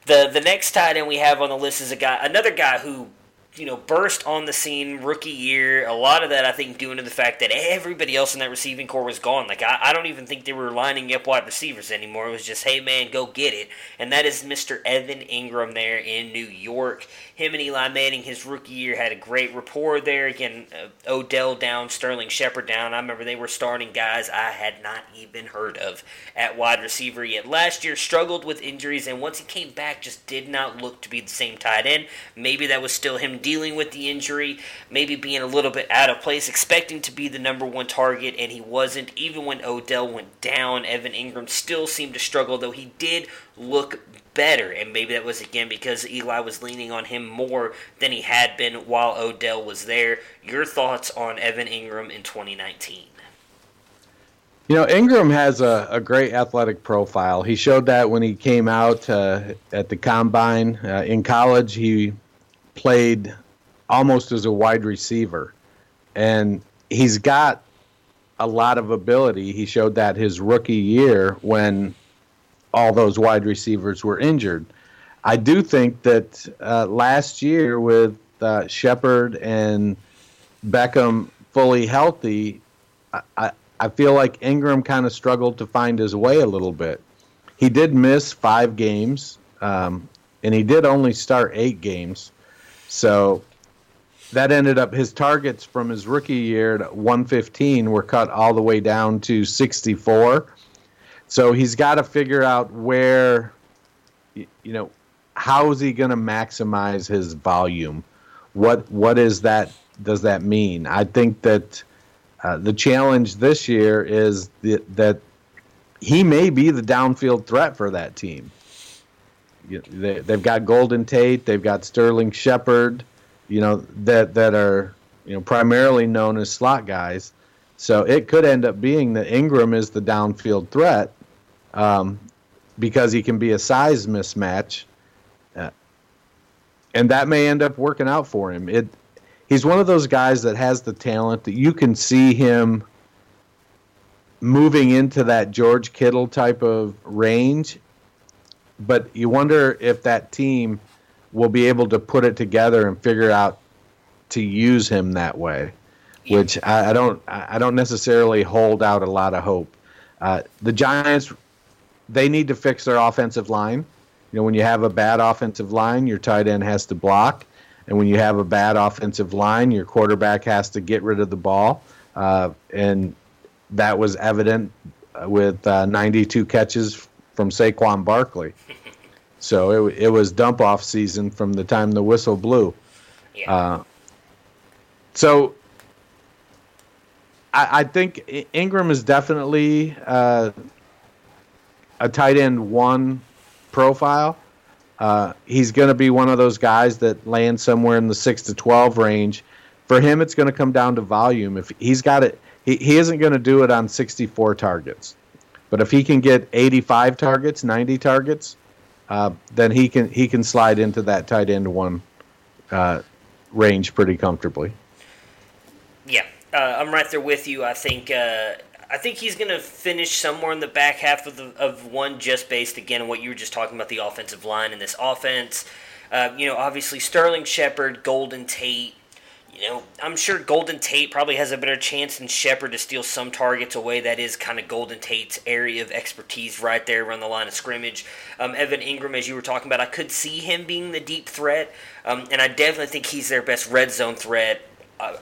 the the next tight end we have on the list is a guy, another guy who you know, burst on the scene rookie year. A lot of that, I think, due to the fact that everybody else in that receiving core was gone. Like, I, I don't even think they were lining up wide receivers anymore. It was just, hey, man, go get it. And that is Mr. Evan Engram there in New York. Him and Eli Manning, his rookie year, had a great rapport there. Again, uh, Odell down, Sterling Shepard down. I remember they were starting guys I had not even heard of at wide receiver yet. Last year, struggled with injuries, and once he came back, just did not look to be the same tight end. Maybe that was still him dealing with the injury, maybe being a little bit out of place, expecting to be the number one target, and he wasn't. Even when Odell went down, Evan Engram still seemed to struggle, though he did look better. And maybe that was again because Eli was leaning on him more than he had been while Odell was there. Your thoughts on Evan Engram in 2019? You know, Engram has a, a great athletic profile. He showed that when he came out uh, at the combine. Uh, in college, he played almost as a wide receiver. And he's got a lot of ability. He showed that his rookie year when all those wide receivers were injured. I do think that uh, last year with uh, Shepard and Beckham fully healthy, I, I, I feel like Engram kind of struggled to find his way a little bit. He did miss five games, um, and he did only start eight games. So that ended up his targets from his rookie year at 115 were cut all the way down to 64. So he's got to figure out where, you know, how is he going to maximize his volume? what what is that? Does that mean? I think that uh, the challenge this year is that he may be the downfield threat for that team. You, they, they've got Golden Tate, they've got Sterling Shepard, you know that that are you know primarily known as slot guys. So it could end up being that Engram is the downfield threat um, because he can be a size mismatch, uh, and that may end up working out for him. It he's one of those guys that has the talent that you can see him moving into that George Kittle type of range, but you wonder if that team will be able to put it together and figure out to use him that way, which I, I don't I don't necessarily hold out a lot of hope. Uh, the Giants they need to fix their offensive line. You know, when you have a bad offensive line, your tight end has to block, and when you have a bad offensive line, your quarterback has to get rid of the ball. Uh, and that was evident with uh, 92 catches from Saquon Barkley. So it, it was dump off season from the time the whistle blew. Yeah. Uh, so I, I think Engram is definitely uh, a tight end one profile. Uh, he's going to be one of those guys that lands somewhere in the six to twelve range. For him, it's going to come down to volume. If he's got it, he, he isn't going to do it on sixty-four targets. But if he can get eighty-five targets, ninety targets, uh, then he can he can slide into that tight end one uh, range pretty comfortably. Yeah, uh, I'm right there with you. I think uh, I think he's going to finish somewhere in the back half of the of one, just based again on what you were just talking about the offensive line in this offense. Uh, you know, obviously Sterling Shepard, Golden Tate. You know, I'm sure Golden Tate probably has a better chance than Shepard to steal some targets away. That is kind of Golden Tate's area of expertise right there around the line of scrimmage. Um, Evan Engram, as you were talking about, I could see him being the deep threat, um, and I definitely think he's their best red zone threat. Uh,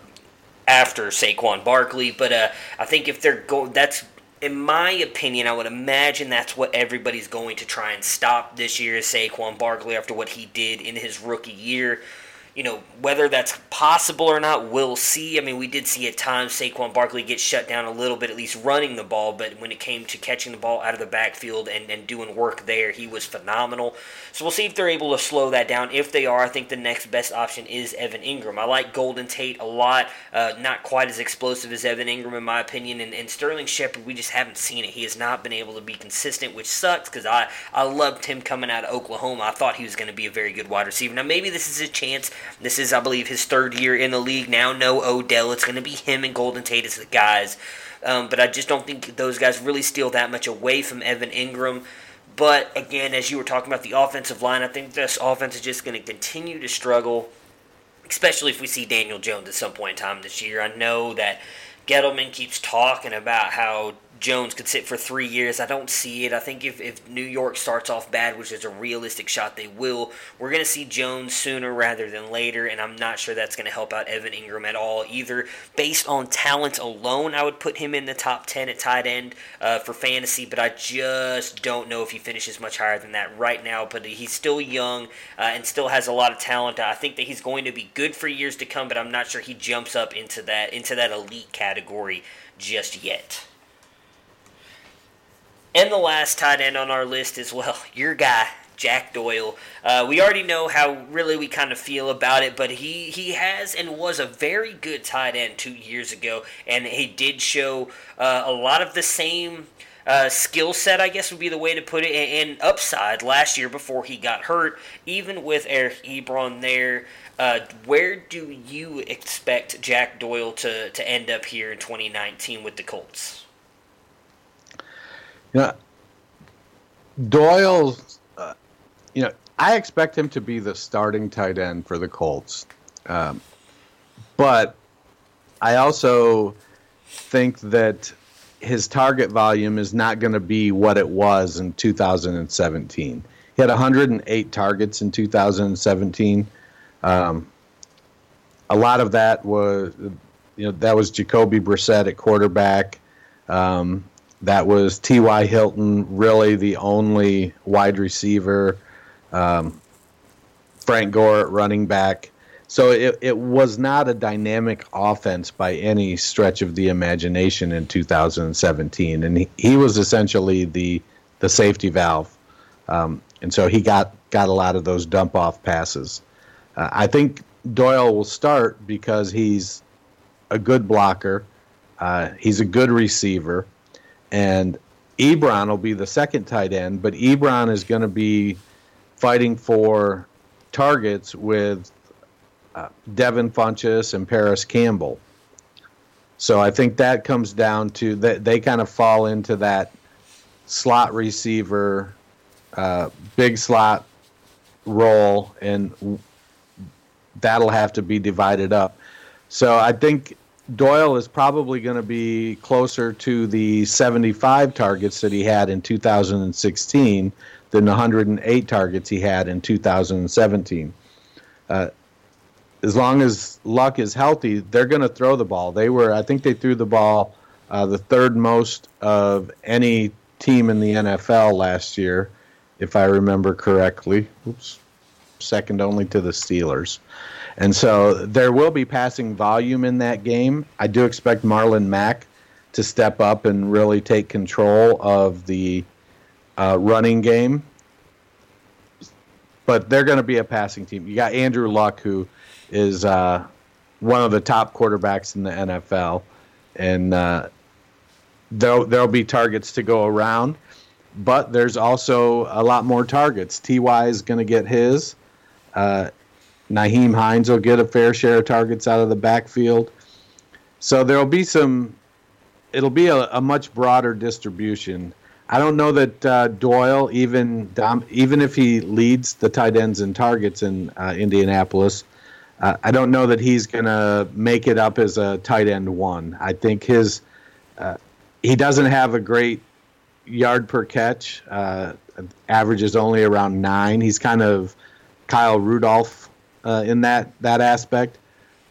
after Saquon Barkley, but uh, I think if they're go, that's in my opinion, I would imagine that's what everybody's going to try and stop this year is Saquon Barkley after what he did in his rookie year. You know, whether that's possible or not, we'll see. I mean, we did see at times Saquon Barkley get shut down a little bit, at least running the ball, but when it came to catching the ball out of the backfield and, and doing work there, he was phenomenal. So we'll see if they're able to slow that down. If they are, I think the next best option is Evan Engram. I like Golden Tate a lot. Uh, not quite as explosive as Evan Engram, in my opinion. And, and Sterling Shepard, we just haven't seen it. He has not been able to be consistent, which sucks because I, I loved him coming out of Oklahoma. I thought he was going to be a very good wide receiver. Now, maybe this is a chance. This is, I believe, his third year in the league now. No Odell. It's going to be him and Golden Tate as the guys. Um, but I just don't think those guys really steal that much away from Evan Engram. But again, as you were talking about the offensive line, I think this offense is just going to continue to struggle, especially if we see Daniel Jones at some point in time this year. I know that Gettleman keeps talking about how Jones could sit for three years. I don't see it. I think if, if New York starts off bad, which is a realistic shot they will, we're going to see Jones sooner rather than later, and I'm not sure that's going to help out Evan Engram at all either. Based on talent alone, I would put him in the top 10 at tight end uh, for fantasy, but I just don't know if he finishes much higher than that right now. But he's still young uh, and still has a lot of talent. I think that he's going to be good for years to come, but I'm not sure he jumps up into that into that elite category just yet. And the last tight end on our list is, well, your guy, Jack Doyle. Uh, we already know how really we kind of feel about it, but he, he has and was a very good tight end two years ago, and he did show uh, a lot of the same uh, skill set, I guess would be the way to put it, and, and upside last year before he got hurt. Even with Eric Ebron there, uh, where do you expect Jack Doyle to, to end up here in 2019 with the Colts? You know, Doyle, uh, you know, I expect him to be the starting tight end for the Colts. Um, but I also think that his target volume is not going to be what it was in 2017. He had 108 targets in 2017. Um, a lot of that was, you know, that was Jacoby Brissett at quarterback. Um, that was T.Y. Hilton, really the only wide receiver. Um, Frank Gore running back. So it, it was not a dynamic offense by any stretch of the imagination in 2017, and he, he was essentially the the safety valve, um, and so he got got a lot of those dump off passes. Uh, I think Doyle will start because he's a good blocker, uh, he's a good receiver, and Ebron will be the second tight end, but Ebron is going to be fighting for targets with uh, Devin Funchess and Parris Campbell. So I think that comes down to that they kind of fall into that slot receiver, uh, big slot role, and that'll have to be divided up. So I think Doyle is probably going to be closer to the 75 targets that he had in 2016 than the 108 targets he had in 2017. Uh, as long as Luck is healthy, they're going to throw the ball. They were, I think, they threw the ball uh, the third most of any team in the NFL last year, if I remember correctly. Oops, second only to the Steelers. And so there will be passing volume in that game. I do expect Marlon Mack to step up and really take control of the uh, running game. But they're going to be a passing team. You got Andrew Luck, who is uh, one of the top quarterbacks in the NFL, and uh, there'll there'll be targets to go around. But there's also a lot more targets. Ty is going to get his. Nyheim Hines will get a fair share of targets out of the backfield. So there'll be some. It'll be a, a much broader distribution. I don't know that uh, Doyle, even dom, even if he leads the tight ends in targets in uh, Indianapolis, uh, I don't know that he's going to make it up as a tight end one. I think his uh, he doesn't have a great yard per catch. Uh, average is only around nine. He's kind of Kyle Rudolph uh, in that that aspect.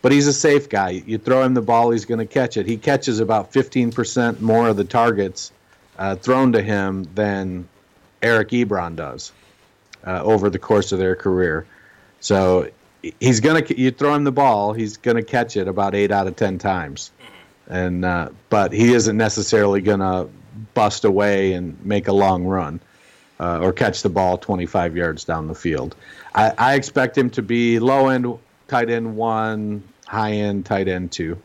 But he's a safe guy. You throw him the ball, he's going to catch it. He catches about 15% more of the targets uh, thrown to him than Eric Ebron does uh, over the course of their career. So he's going to you throw him the ball, he's going to catch it about eight out of ten times, and uh, but he isn't necessarily going to bust away and make a long run uh, or catch the ball 25 yards down the field. I, I expect him to be low end tight end one, high end tight end two.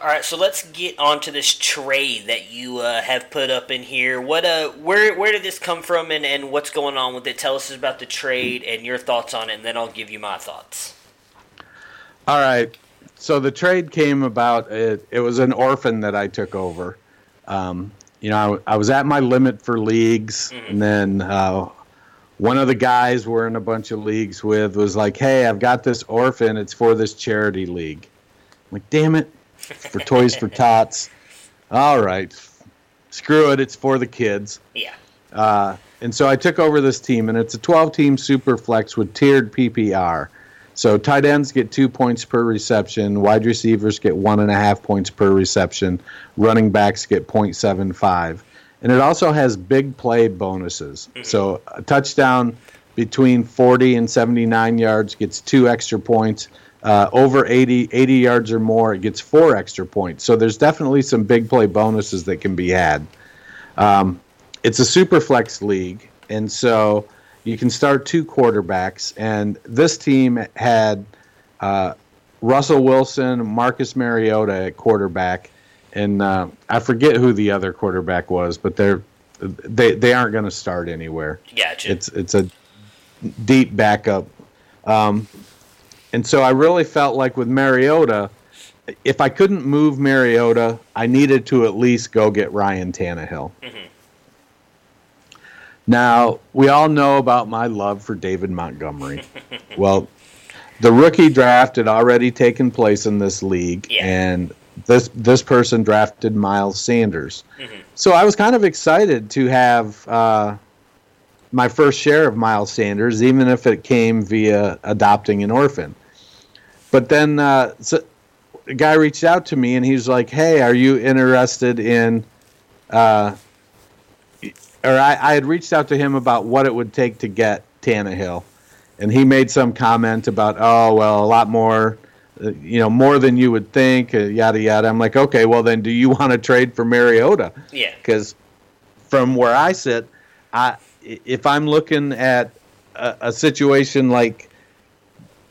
All right, so let's get on to this trade that you uh, have put up in here. What uh, where where did this come from, and, and what's going on with it? Tell us about the trade and your thoughts on it, and then I'll give you my thoughts. All right, so the trade came about. It, it was an orphan that I took over. Um, you know, I, I, was at my limit for leagues, mm-hmm. and then uh, one of the guys we're in a bunch of leagues with was like, "Hey, I've got this orphan. It's for this charity league." I'm like, "Damn it, for Toys for Tots." All right, screw it. It's for the kids. Yeah. Uh, and so I took over this team, and it's a 12-team super flex with tiered PPR. So tight ends get two points per reception, wide receivers get one and a half points per reception, running backs get 0.75 and it also has big play bonuses. Mm-hmm. So a touchdown between 40 and 79 yards gets two extra points. Uh, over 80, 80 yards or more, it gets four extra points. So there's definitely some big play bonuses that can be had. Um, it's a super flex league, and so you can start two quarterbacks. And this team had uh, Russell Wilson, Marcus Mariota at quarterback, and uh, I forget who the other quarterback was, but they're they they aren't going to start anywhere. Gotcha. It's it's a deep backup, um, and so I really felt like with Mariota, if I couldn't move Mariota, I needed to at least go get Ryan Tannehill. Mm-hmm. Now we all know about my love for David Montgomery. well, the rookie draft had already taken place in this league, yeah. and this this person drafted Miles Sanders. Mm-hmm. So I was kind of excited to have uh, my first share of Miles Sanders, even if it came via adopting an orphan. But then uh, so a guy reached out to me and he was like, "Hey, are you interested in?" Uh, or I, I had reached out to him about what it would take to get Tannehill, and he made some comment about, oh well, a lot more, you know, more than you would think, uh, yada yada. I'm like, okay, well then, do you want to trade for Mariota? Yeah. Because from where I sit, I if I'm looking at a, a situation like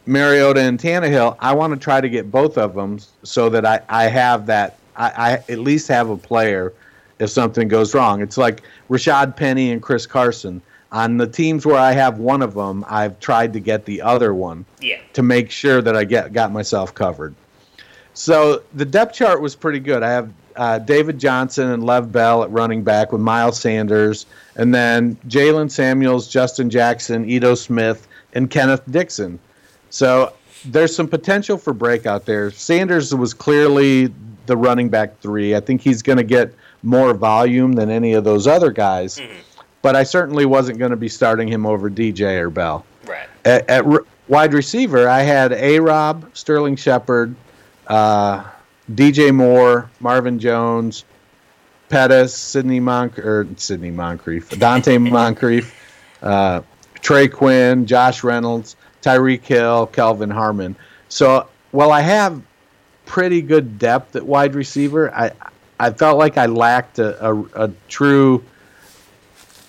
Mariota and Tannehill, I want to try to get both of them so that I, I have that I, I at least have a player if something goes wrong. It's like Rashad Penny and Chris Carson. On the teams where I have one of them, I've tried to get the other one Yeah. to make sure that I get got myself covered. So the depth chart was pretty good. I have uh, David Johnson and Lev Bell at running back with Miles Sanders, and then Jaylen Samuels, Justin Jackson, Ito Smith, and Kenneth Dixon. So there's some potential for breakout there. Sanders was clearly the running back three. I think he's going to get more volume than any of those other guys, but I certainly wasn't going to be starting him over DJ or Bell. Right. At, at r- wide receiver, I had A Rob, Sterling Shepard, uh, DJ Moore, Marvin Jones, Pettis, Sidney Monk or Sidney Moncrief, Donte Moncrief, uh, Trey Quinn, Josh Reynolds, Tyreek Hill, Kelvin Harmon. So while I have pretty good depth at wide receiver, I I felt like I lacked a, a, a true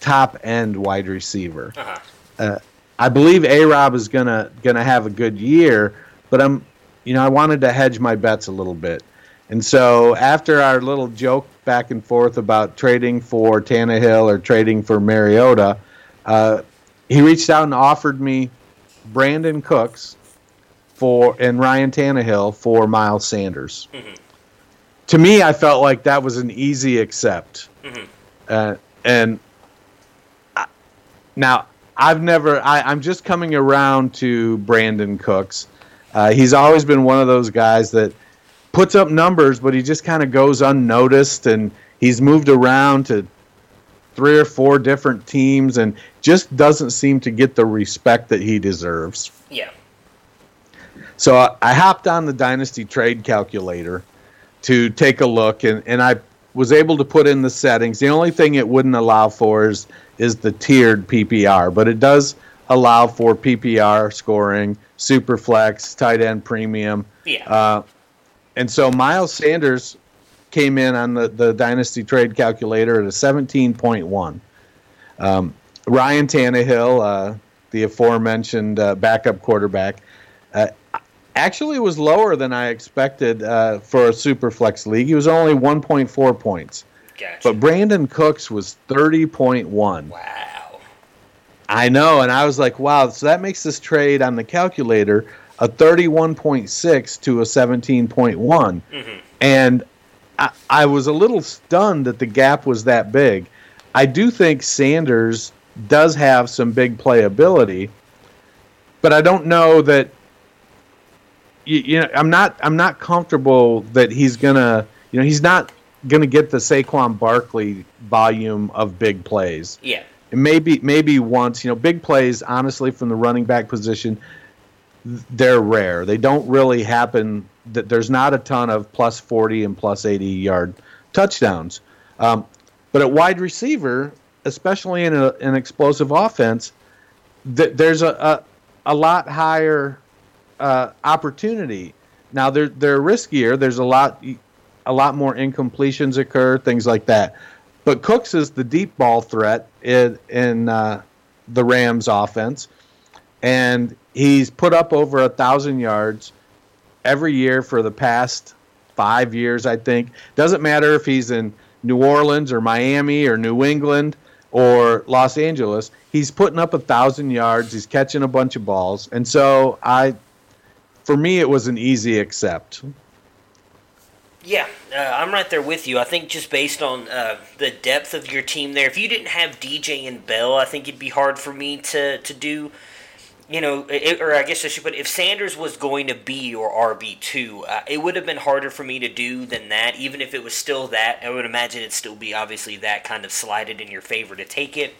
top end wide receiver. Uh-huh. Uh, I believe A Rob is gonna gonna have a good year, but I'm you know I wanted to hedge my bets a little bit, and so after our little joke back and forth about trading for Tannehill or trading for Mariota, uh, he reached out and offered me Brandin Cooks for and Ryan Tannehill for Miles Sanders. To me, I felt like that was an easy accept, uh, and now I've never. I, I'm just coming around to Brandin Cooks. Uh, he's always been one of those guys that puts up numbers, but he just kind of goes unnoticed, and he's moved around to three or four different teams, and just doesn't seem to get the respect that he deserves. Yeah. So I, I hopped on the Dynasty Trade Calculator to take a look, and, and I was able to put in the settings. The only thing it wouldn't allow for is, is the tiered PPR, but it does allow for PPR scoring, Superflex, tight end premium. Yeah. Uh, and so Miles Sanders came in on the, the Dynasty Trade Calculator at a 17.1. Um, Ryan Tannehill, uh, the aforementioned uh, backup quarterback, uh, actually was lower than I expected uh, for a super flex league. He was only 1.4 points. Gotcha. But Brandin Cooks was 30.1. wow. I know, and I was like, wow, so that makes this trade on the calculator a 31.6 to a 17.1. And I, I was a little stunned that the gap was that big. I do think Sanders does have some big playability, but I don't know that. You, you know, I'm not. I'm not comfortable that he's gonna. You know, he's not gonna get the Saquon Barkley volume of big plays. Yeah. And maybe maybe once, you know, big plays, honestly, from the running back position, they're rare. They don't really happen. That there's not a ton of plus 40 and plus 80 yard touchdowns. Um, but at wide receiver, especially in a, an explosive offense, th- there's a, a a lot higher uh, opportunity. Now they're they're riskier. There's a lot a lot more incompletions occur, things like that. But Cooks is the deep ball threat in, in uh, the Rams offense, and he's put up over a thousand yards every year for the past five years. I think doesn't matter if he's in New Orleans or Miami or New England or Los Angeles. He's putting up a thousand yards. He's catching a bunch of balls, and so I, for me, it was an easy accept. Yeah, uh, I'm right there with you. I think just based on uh, the depth of your team there, if you didn't have DJ and Bell, I think it'd be hard for me to, to do. You know, it, or I guess I should put, if Sanders was going to be your RB two, uh, it would have been harder for me to do than that. Even if it was still that, I would imagine it'd still be obviously that kind of slided in your favor to take it.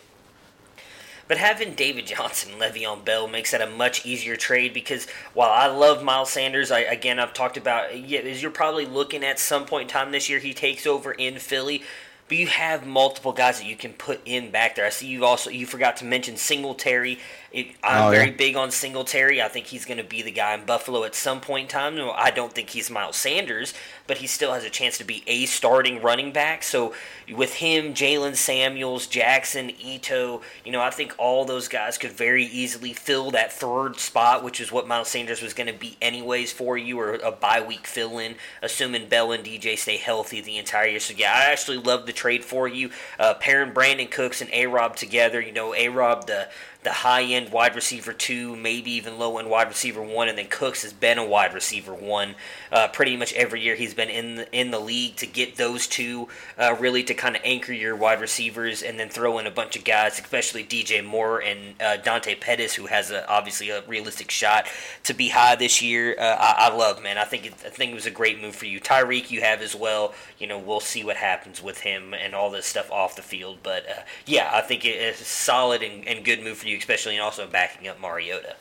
But having David Johnson, Le'Veon Bell makes that a much easier trade because while I love Miles Sanders, I again I've talked about yeah, as you're probably looking at some point in time this year he takes over in Philly. but you have multiple guys that you can put in back there. I see you also you forgot to mention Singletary. It, I'm Oh, very yeah. big on Singletary. I think he's going to be the guy in Buffalo at some point in time. No, I don't think he's Miles Sanders, but he still has a chance to be a starting running back. So with him, Jaylen Samuels, Jackson, Ito, you know, I think all those guys could very easily fill that third spot, which is what Miles Sanders was going to be anyways for you, or a bye week fill in, assuming Bell and DJ stay healthy the entire year. So yeah, I actually love the trade for you. Uh, pairing Brandin Cooks and A Rob together, you know, A Rob the the high end wide receiver two, maybe even low end wide receiver one, and then Cooks has been a wide receiver one uh, pretty much every year he's been in the, in the league. To get those two uh, really to kind of anchor your wide receivers, and then throw in a bunch of guys, especially DJ Moore and uh, Dante Pettis, who has a, obviously a realistic shot to be high this year. Uh, I, I love man. I think it, I think it was a great move for you. Tyreek, you have as well. You know, we'll see what happens with him and all this stuff off the field, but uh, yeah, I think it is a solid and, and good move for you, especially and also backing up Mariota.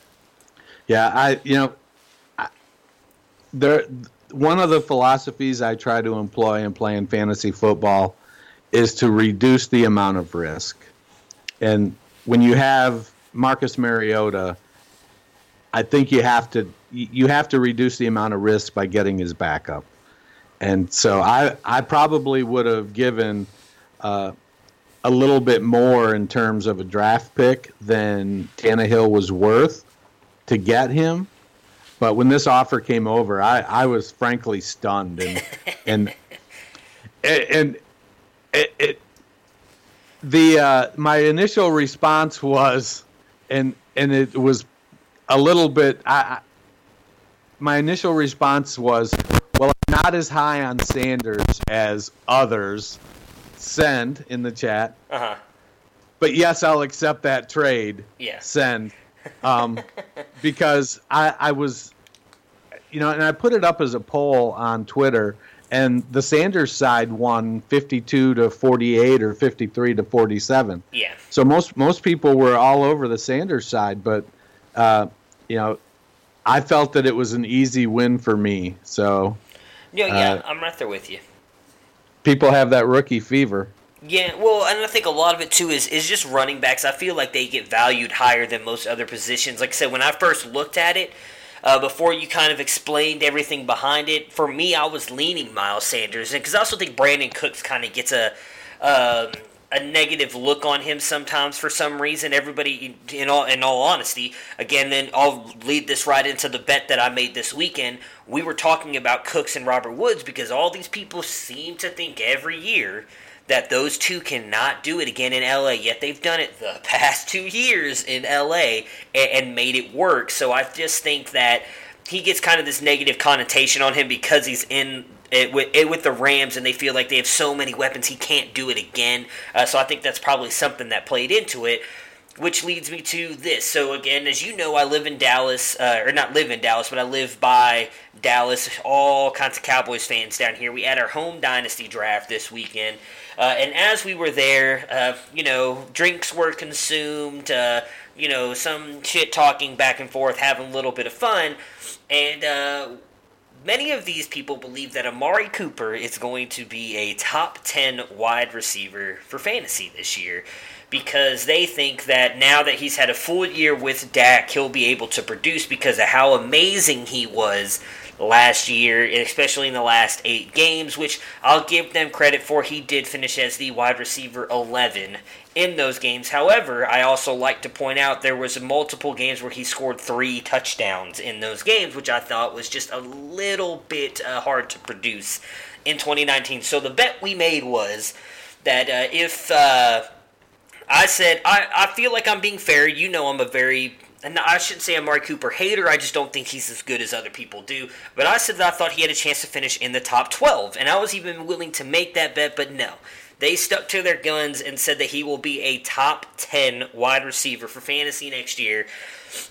Yeah, I you know, I, there one of the philosophies I try to employ in playing fantasy football is to reduce the amount of risk. And when you have Marcus Mariota, I think you have to you have to reduce the amount of risk by getting his backup. And so I I probably would have given uh, a little bit more in terms of a draft pick than Tannehill was worth to get him. But when this offer came over, I, I was frankly stunned and and and it, it the uh, my initial response was and and it was a little bit I, I my initial response was well I'm not as high on Sanders as others send in the chat Uh huh. but yes I'll accept that trade Yeah. send um, because I, I was, you know, and I put it up as a poll on Twitter, and the Sanders side won 52 to 48 or 53 to 47. Yeah. So most most people were all over the Sanders side, but uh, you know, I felt that it was an easy win for me. So No, yeah, Uh, I'm right there with you. People have that rookie fever. Yeah, well, and I think a lot of it too is is just running backs. I feel like they get valued higher than most other positions. Like I said, when I first looked at it, uh, before you kind of explained everything behind it, for me, I was leaning Miles Sanders, and because I also think Brandin Cooks kind of gets a. Um, a negative look on him sometimes for some reason. Everybody, in all in all honesty, again, then I'll lead this right into the bet that I made this weekend. We were talking about Cooks and Robert Woods because all these people seem to think every year that those two cannot do it again in LA. Yet they've done it the past two years in LA and, and made it work. So I just think that he gets kind of this negative connotation on him because he's in it with, it with the Rams and they feel like they have so many weapons he can't do it again. Uh, so I think that's probably something that played into it. Which leads me to this. So again, as you know, I live in Dallas, uh, or not live in Dallas, but I live by Dallas. All kinds of Cowboys fans down here. We had our home dynasty draft this weekend, uh, and as we were there, uh, you know, drinks were consumed. Uh, you know, some shit talking back and forth, having a little bit of fun, and uh, many of these people believe that Amari Cooper is going to be a top 10 wide receiver for fantasy this year because they think that now that he's had a full year with Dak, he'll be able to produce because of how amazing he was last year, especially in the last eight games, which I'll give them credit for. He did finish as the wide receiver 11 in those games. However, I also like to point out there was multiple games where he scored three touchdowns in those games, which I thought was just a little bit uh, hard to produce in 2019. So the bet we made was that uh, if uh, I said I, I feel like I'm being fair, you know I'm a very and I shouldn't say Amari Cooper hater. I just don't think he's as good as other people do. But I said that I thought he had a chance to finish in the top 12, and I was even willing to make that bet. But no, they stuck to their guns and said that he will be a top 10 wide receiver for fantasy next year.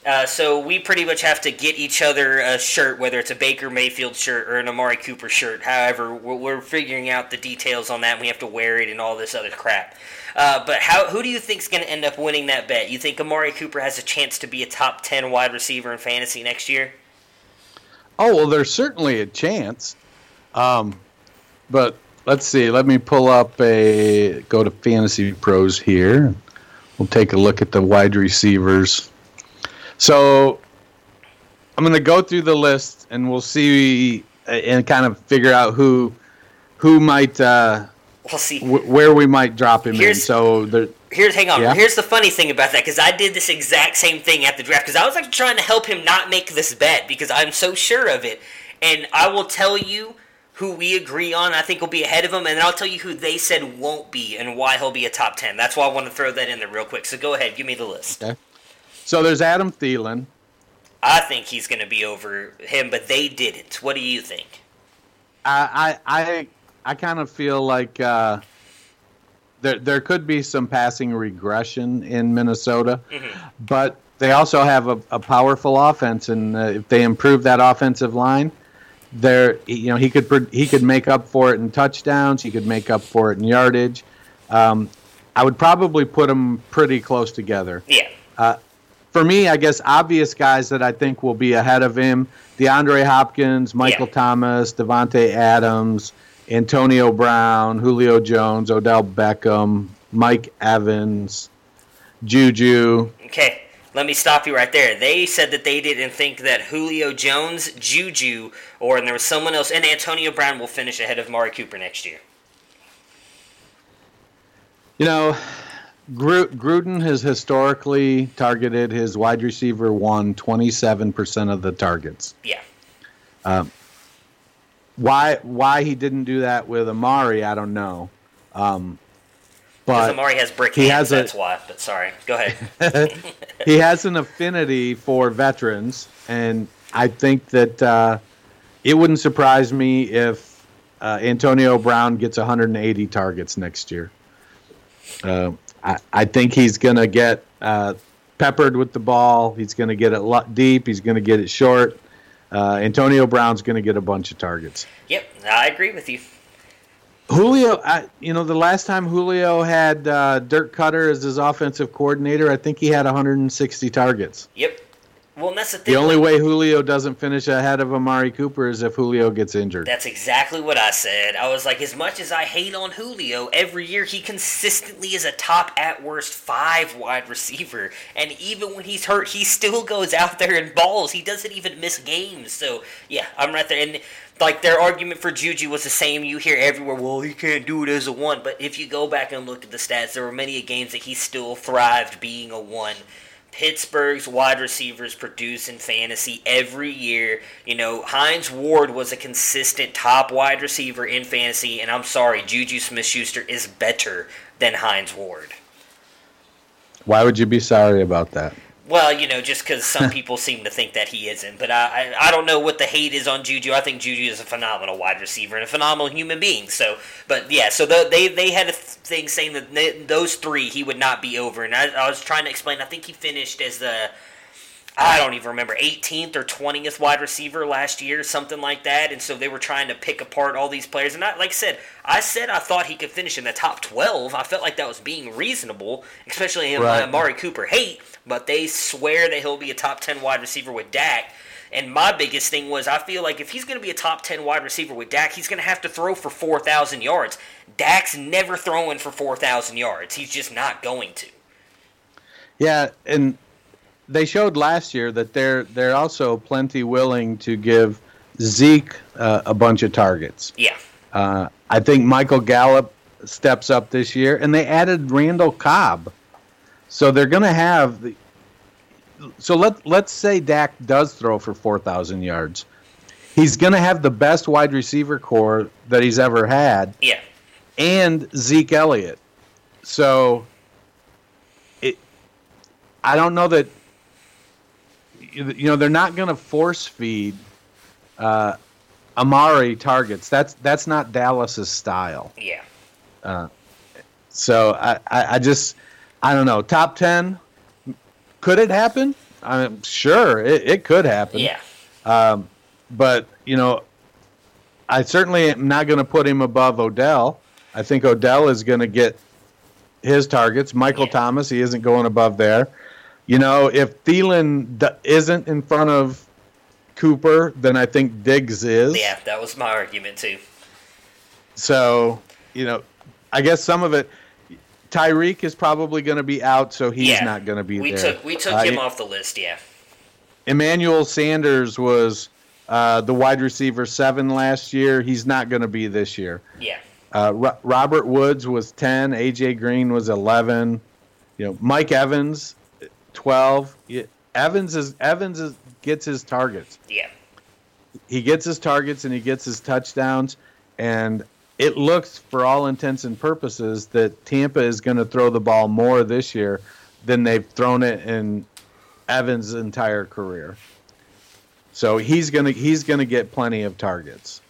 Uh, so we pretty much have to get each other a shirt, whether it's a Baker Mayfield shirt or an Amari Cooper shirt. However, we're, we're figuring out the details on that. And we have to wear it and all this other crap. Uh, but how? Who do you think is going to end up winning that bet? You think Amari Cooper has a chance to be a top 10 wide receiver in fantasy next year? Oh well, there's certainly a chance, um, but let's see. Let me pull up a go to Fantasy Pros here. We'll take a look at the wide receivers. So I'm going to go through the list and we'll see uh, and kind of figure out who who might uh, We'll see. w- where we might drop him in. So there, Here's hang on. Yeah. Here's the funny thing about that because I did this exact same thing at the draft because I was like trying to help him not make this bet because I'm so sure of it, and I will tell you who we agree on. I think will be ahead of him, and then I'll tell you who they said won't be and why he'll be a top ten. That's why I want to throw that in there real quick. So go ahead, give me the list. okay. So there's Adam Thielen. I think he's going to be over him, but they didn't. What do you think? I I I, kind of feel like uh, there there could be some passing regression in Minnesota, but they also have a, a powerful offense, and uh, if they improve that offensive line, there you know he could he could make up for it in touchdowns, he could make up for it in yardage. Um, I would probably put them pretty close together Yeah, for me, I guess obvious guys that I think will be ahead of him: DeAndre Hopkins, Michael Yeah. Thomas, Davante Adams, Antonio Brown, Julio Jones, Odell Beckham, Mike Evans, Juju. Okay, let me stop you right there. They said that they didn't think that Julio Jones, Juju, or and there was someone else, and Antonio Brown will finish ahead of Mari Cooper next year. You know, Gruden has historically targeted his wide receiver one 27% of the targets. Yeah, um, Why why he didn't do that with Amari, I don't know. Um, but Amari has brick he hands. has a- that's why. But sorry, go ahead. he has an affinity for veterans, and I think that uh, it wouldn't surprise me if uh, Antonio Brown gets 180 targets next year. Uh, I, I think he's going to get uh, peppered with the ball. He's going to get it deep. He's going to get it short. Uh, Antonio Brown's going to get a bunch of targets. yep, I agree with you. Julio, I, you know, the last time Julio had uh, Dirk Koetter as his offensive coordinator, I think he had 160 targets. Yep. Well, that's the thing. The only way Julio doesn't finish ahead of Amari Cooper is if Julio gets injured. That's exactly what I said. I was like, as much as I hate on Julio, every year he consistently is a top, at worst, five wide receiver. And even when he's hurt, he still goes out there and balls. He doesn't even miss games. So, yeah, I'm right there. And, like, their argument for Juju was the same you hear everywhere. Well, he can't do it as a one. But if you go back and look at the stats, there were many games that he still thrived being a one. Pittsburgh's wide receivers produce in fantasy every year. You know, Hines Ward was a consistent top wide receiver in fantasy, and I'm sorry, Juju Smith Schuster is better than Hines Ward. Why would you be sorry about that? Well, you know, just because some people seem to think that he isn't. But I, I, I don't know what the hate is on Juju. I think Juju is a phenomenal wide receiver and a phenomenal human being. So, but yeah, so the, they they had a thing saying that th those three he would not be over, and I, I was trying to explain. I think he finished as the I don't even remember 18th or 20th wide receiver last year, something like that. And so they were trying to pick apart all these players. And I, like I said, I said I thought he could finish in the top 12. I felt like that was being reasonable, especially in Right. my Amari Cooper hate. But they swear that he'll be a top 10 wide receiver with Dak. And my biggest thing was I feel like if he's going to be a top 10 wide receiver with Dak, he's going to have to throw for 4,000 yards. Dak's never throwing for 4,000 yards. He's just not going to. Yeah, and they showed last year that they're they're also plenty willing to give Zeke uh, a bunch of targets. Yeah. Uh, I think Michael Gallup steps up this year, and they added Randall Cobb, so they're going to have. The, so let let's say Dak does throw for four thousand yards, he's going to have the best wide receiver core that he's ever had, Yeah. and Zeke Elliott. So, it, I don't know that. You know they're not going to force feed uh, Amari targets. That's that's not Dallas's style. Yeah. So I, I, I just I don't know. Top ten, could it happen? I'm sure it, it could happen. Yeah. Um, but you know, I certainly am not going to put him above Odell. I think Odell is going to get his targets. Michael Yeah. Thomas, he isn't going above there. You know, if Thielen d- isn't in front of Cooper, then I think Diggs is. Yeah, that was my argument too. So, you know, I guess some of it. Tyreek is probably going to be out, so he's Yeah. not going to be We there. took we took Uh, him off the list. Yeah. Emmanuel Sanders was uh, the wide receiver seven last year. He's not going to be this year. Yeah. Uh, Ro- Robert Woods was ten. AJ Green was eleven. You know, Mike Evans, twelve. Yeah, Evans is Evans is, gets his targets. Yeah. He gets his targets and he gets his touchdowns, and it looks, for all intents and purposes, that Tampa is going to throw the ball more this year than they've thrown it in Evans' entire career. So he's gonna he's gonna get plenty of targets.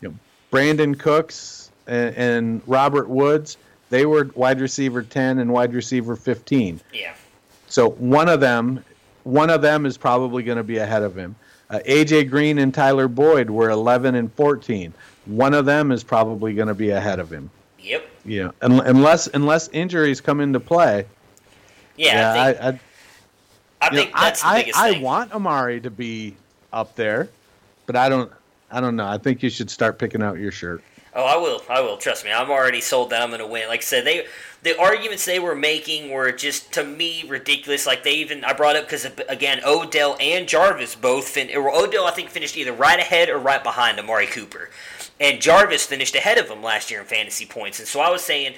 You know, Brandon Cooks and, and Robert Woods, they were wide receiver ten and wide receiver fifteen. Yeah. So one of them, one of them is probably going to be ahead of him. Uh, AJ Green and Tyler Boyd were 11 and 14. One of them is probably going to be ahead of him. Yep. Yeah, un- unless unless injuries come into play. Yeah. I think, I, I, I, you know, think that's I, the biggest I, thing. I want Amari to be up there, but I don't. I don't know. I think you should start picking out your shirt. Oh, I will. I will. Trust me. I'm already sold that I'm going to win. Like I said, they the arguments they were making were just to me ridiculous. Like they even I brought up because again Odell and Jarvis both fin. Or Odell I think finished either right ahead or right behind Amari Cooper, and Jarvis finished ahead of him last year in fantasy points. And so I was saying.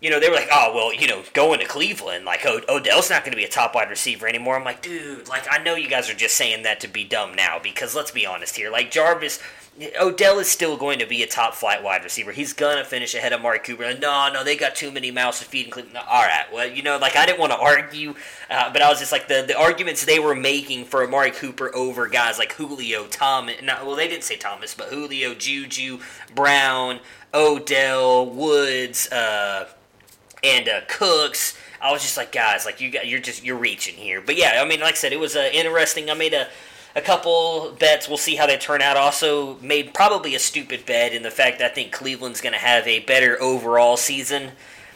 You know, they were like, oh, well, you know, going to Cleveland, like, Od- Odell's not going to be a top wide receiver anymore. I'm like, dude, like, I know you guys are just saying that to be dumb now, because let's be honest here. Like, Jarvis, Odell is still going to be a top flight wide receiver. He's gonna finish ahead of Mark Cooper. And no, no, they got too many mouths to feed in Cleveland. All right, well, you know, like I didn't want to argue, uh, but I was just like the the arguments they were making for Amari Cooper over guys like Julio, Thomas. Not, well, they didn't say Thomas, but Julio, Juju, Brown, Odell, Woods, uh, and uh, Cooks. I was just like, guys, like you got, you're just you're reaching here. But yeah, I mean, like I said, it was uh, interesting. I made a a couple bets. We'll see how they turn out. Also, made probably a stupid bet in the fact that I think Cleveland's going to have a better overall season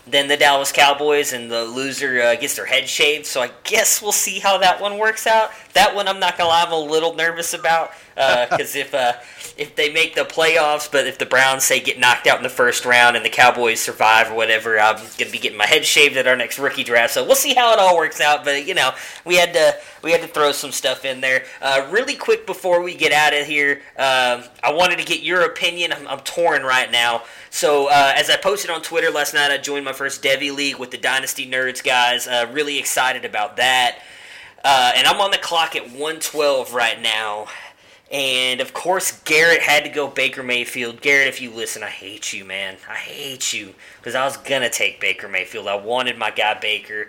than the Dallas Cowboys, and the loser uh, gets their head shaved. So I guess we'll see how that one works out. That one I'm not gonna lie, I'm a little nervous about because if uh, if they make the playoffs, but if the Browns say get knocked out in the first round and the Cowboys survive or whatever, I'm gonna be getting my head shaved at our next rookie draft. So we'll see how it all works out. But you know, we had to we had to throw some stuff in there. Uh, really quick before we get out of here, um, I wanted to get your opinion. I'm, I'm torn right now. So uh, as I posted on Twitter last night, I joined my first Devy League with the Dynasty Nerds guys. Uh, really excited about that. Uh, and I'm on the clock at 112 right now. And of course, Garrett had to go Baker Mayfield. Garrett, if you listen, I hate you, man. I hate you because I was gonna take Baker Mayfield. I wanted my guy Baker,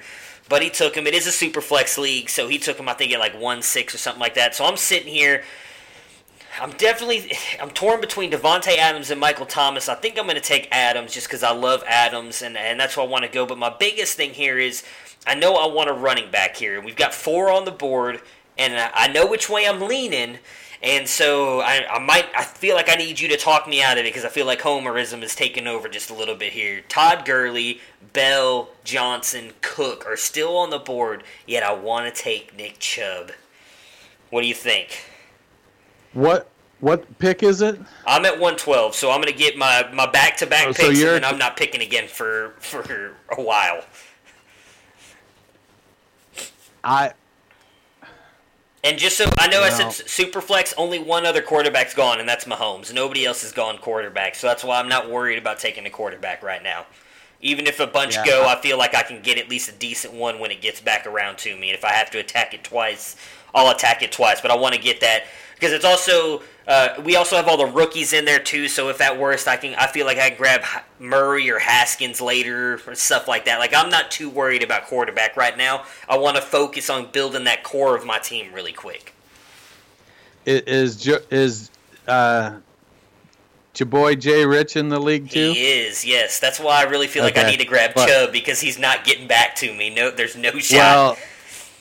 but he took him. It is a super flex league, so he took him. I think at like one six or something like that. So I'm sitting here. I'm definitely I'm torn between Davante Adams and Michael Thomas. I think I'm going to take Adams just because I love Adams and and that's where I want to go. But my biggest thing here is I know I want a running back here. We've got four on the board, and I know which way I'm leaning. And so I, I might I feel like I need you to talk me out of it because I feel like homerism is taking over just a little bit here. Todd Gurley, Bell, Johnson, Cook are still on the board, yet I want to take Nick Chubb. What do you think? What what pick is it? I'm at 112, so I'm going to get my, my back-to-back Oh, so picks, and then I'm not picking again for, for a while. I And just so I know, I Well- said Superflex. Only one other quarterback's gone, and that's Mahomes. Nobody else has gone quarterback, so that's why I'm not worried about taking a quarterback right now. Even if a bunch Yeah. go, I feel like I can get at least a decent one when it gets back around to me. And if I have to attack it twice, I'll attack it twice. But I want to get that because it's also uh, we also have all the rookies in there too. So if at worst, I can I feel like I can grab Murray or Haskins later or stuff like that. Like I'm not too worried about quarterback right now. I want to focus on building that core of my team really quick. i- is is uh your boy Jay Rich in the league too? He is, yes. That's why I really feel like I need to grab But- Chubb because he's not getting back to me. No, there's no shot. Well,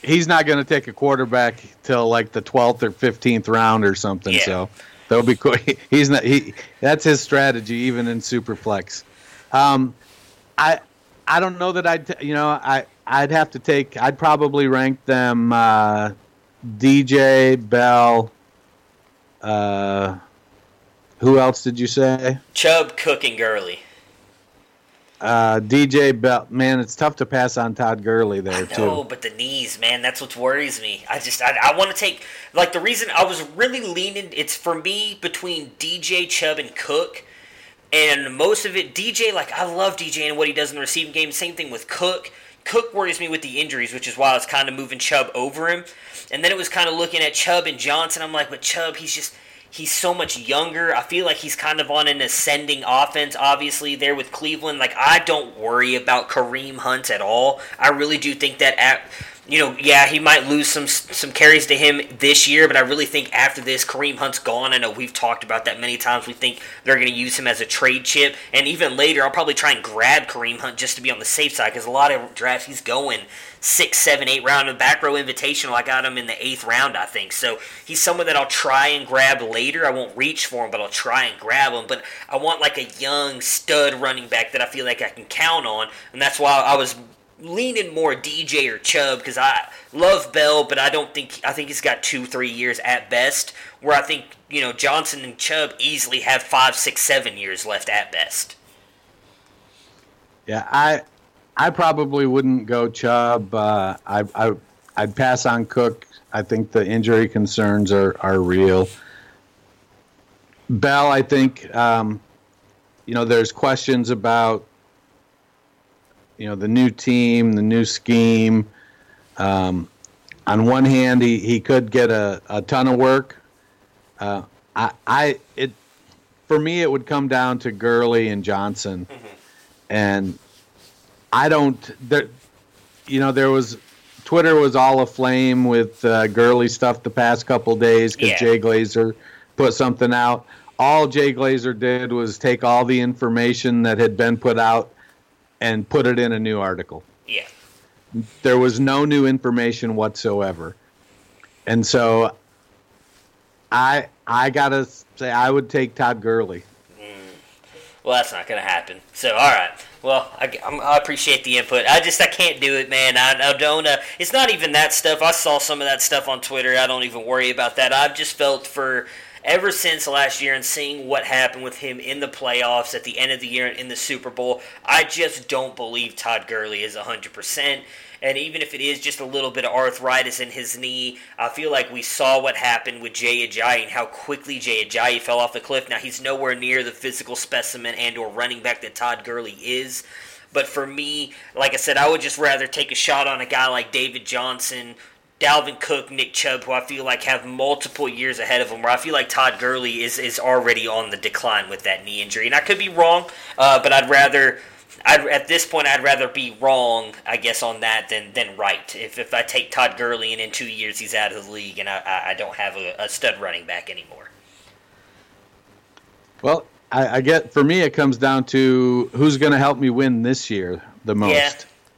he's not going to take a quarterback till like the twelfth or fifteenth round or something. Yeah. So that'll be cool. He's not. He that's his strategy, even in superflex. Um, I I don't know that I'd t- you know I I'd have to take. I'd probably rank them uh, DJ Bell. Uh, Who else did you say? Chubb, Cook, and Gurley. Uh, DJ Bell. Man, it's tough to pass on Todd Gurley there No, too. but the knees, man, that's what worries me. I just, I, I want to take, like, the reason I was really leaning, it's for me between DJ, Chubb, and Cook. And most of it, DJ, like, I love DJ and what he does in the receiving game. Same thing with Cook. Cook worries me with the injuries, which is why I was kind of moving Chubb over him. And then it was kind of looking at Chubb and Johnson. I'm like, but Chubb, he's just, he's so much younger. I feel like he's kind of on an ascending offense, obviously, there with Cleveland. Like, I don't worry about Kareem Hunt at all. I really do think that at you know, yeah, he might lose some some carries to him this year, but I really think after this, Kareem Hunt's gone. I know we've talked about that many times. We think they're going to use him as a trade chip, and even later, I'll probably try and grab Kareem Hunt just to be on the safe side because a lot of drafts he's going six, seven, eight round. of back row invitational, I got him in the eighth round, I think. So he's someone that I'll try and grab later. I won't reach for him, but I'll try and grab him. But I want like a young stud running back that I feel like I can count on, and that's why I was leaning more DJ or Chubb because I love Bell, but I don't think I think he's got two, three years at best. Where I think you know Johnson and Chubb easily have five, six, seven years left at best. Yeah, I I probably wouldn't go Chubb. Uh, I, I I'd pass on Cook. I think the injury concerns are are real. Bell, I think, um, you know, there's questions about you know the new team, the new scheme. Um, on one hand, he, he could get a, a ton of work. Uh, I, I it for me it would come down to Gurley and Johnson, and I don't there. You know there was Twitter was all aflame with uh, Gurley stuff the past couple days because Yeah. Jay Glazer put something out. All Jay Glazer did was take all the information that had been put out and put it in a new article. Yeah, There was no new information whatsoever. And so I I got to say I would take Todd Gurley. well, that's not going to happen. So, all right. Well, I, I appreciate the input. I just I can't do it, man. I, I don't. Uh, it's not even that stuff. I saw some of that stuff on Twitter. I don't even worry about that. I've just felt for ever since last year and seeing what happened with him in the playoffs at the end of the year and in the Super Bowl. I just don't believe Todd Gurley is hundred percent. And even if it is just a little bit of arthritis in his knee, I feel like we saw what happened with Jay Ajayi and how quickly Jay Ajayi fell off the cliff. Now he's nowhere near the physical specimen and or running back that Todd Gurley is. But for me, like I said, I would just rather take a shot on a guy like David Johnson, Dalvin Cook, Nick Chubb, who I feel like have multiple years ahead of him. Where I feel like Todd Gurley is is already on the decline with that knee injury, and I could be wrong, uh, but I'd rather. I'd, at this point, I'd rather be wrong, I guess, on that than, than right. If, if I take Todd Gurley and in two years he's out of the league and I, I- don't have a, a stud running back anymore. Well, I, I get for me it comes down to who's going to help me win this year the most. Yeah,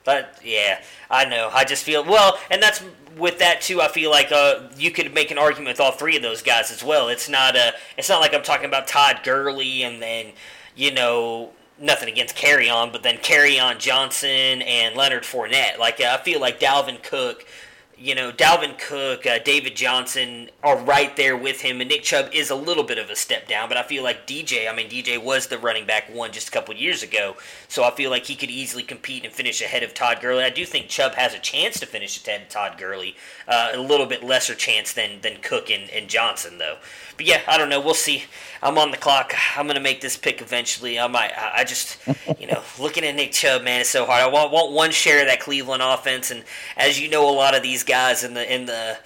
but yeah, I know. I just feel well, and that's with that too. I feel like uh, you could make an argument with all three of those guys as well. It's not a. It's not like I'm talking about Todd Gurley and then you know nothing against Kerryon, but then Kerryon Johnson and Leonard Fournette. Like I feel like Dalvin Cook. You know, Dalvin Cook, uh, David Johnson are right there with him, and Nick Chubb is a little bit of a step down. But I feel like DJ, I mean, DJ was the running back one just a couple years ago, so I feel like he could easily compete and finish ahead of Todd Gurley. I do think Chubb has a chance to finish ahead of Todd Gurley, uh, a little bit lesser chance than than Cook and, and Johnson though. But yeah, I don't know. We'll see. I'm on the clock. I'm gonna make this pick eventually. I might. I just, you know, looking at Nick Chubb, man, it's so hard. I want, want one share of that Cleveland offense, and as you know, a lot of these guys in the in the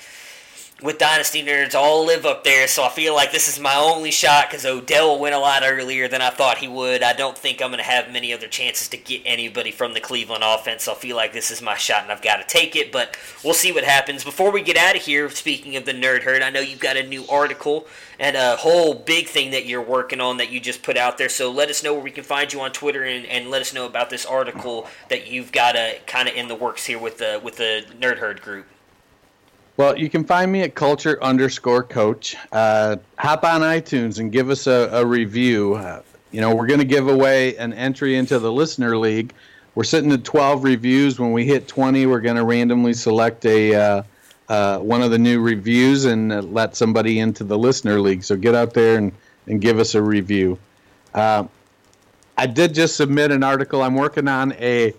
with Dynasty Nerds all live up there, so I feel like this is my only shot because Odell went a lot earlier than I thought he would. I don't think I'm going to have many other chances to get anybody from the Cleveland offense, so I feel like this is my shot and I've got to take it, but we'll see what happens. Before we get out of here, speaking of the Nerd Herd, I know you've got a new article and a whole big thing that you're working on that you just put out there, so let us know where we can find you on Twitter and, and let us know about this article that you've got uh, kind of in the works here with the, with the Nerd Herd group. Well, you can find me at culture underscore coach. Uh, hop on iTunes and give us a, a review. Uh, you know, we're going to give away an entry into the listener league. We're sitting at 12 reviews. When we hit 20, we're going to randomly select a uh, uh, one of the new reviews and uh, let somebody into the listener league. So get out there and and give us a review. Uh, I did just submit an article. I'm working on a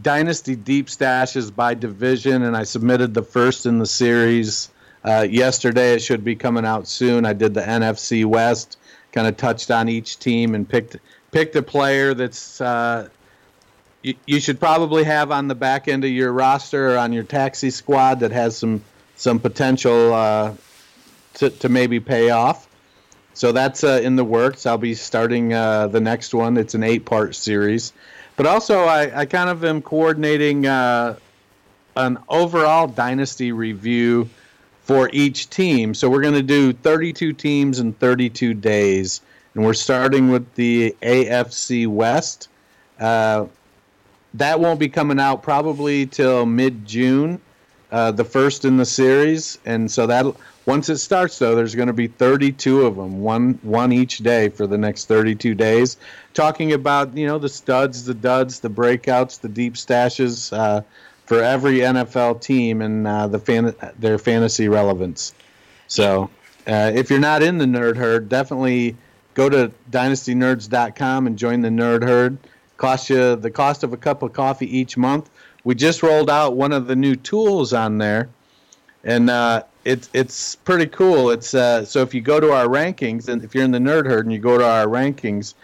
Dynasty Deep Stashes by division, and I submitted the first in the series uh, yesterday. It should be coming out soon. I did the NFC West, kind of touched on each team and picked picked a player that's uh, you, you should probably have on the back end of your roster or on your taxi squad that has some some potential uh, to to maybe pay off. So that's uh, in the works. I'll be starting uh, the next one. It's an eight part series. But also, I, I kind of am coordinating uh, an overall dynasty review for each team. So we're going to do 32 teams in 32 days. And we're starting with the AFC West. Uh, that won't be coming out probably till mid June, uh, the first in the series. And so that once it starts, though, there's going to be 32 of them, one one each day for the next 32 days, talking about you know the studs, the duds, the breakouts, the deep stashes uh, for every NFL team and uh, the fan- their fantasy relevance. So uh, if you're not in the nerd herd, definitely go to dynastynerds.com and join the nerd herd. Cost you the cost of a cup of coffee each month. We just rolled out one of the new tools on there, and uh, it's it's pretty cool. It's uh, so if you go to our rankings, and if you're in the nerd herd and you go to our rankings,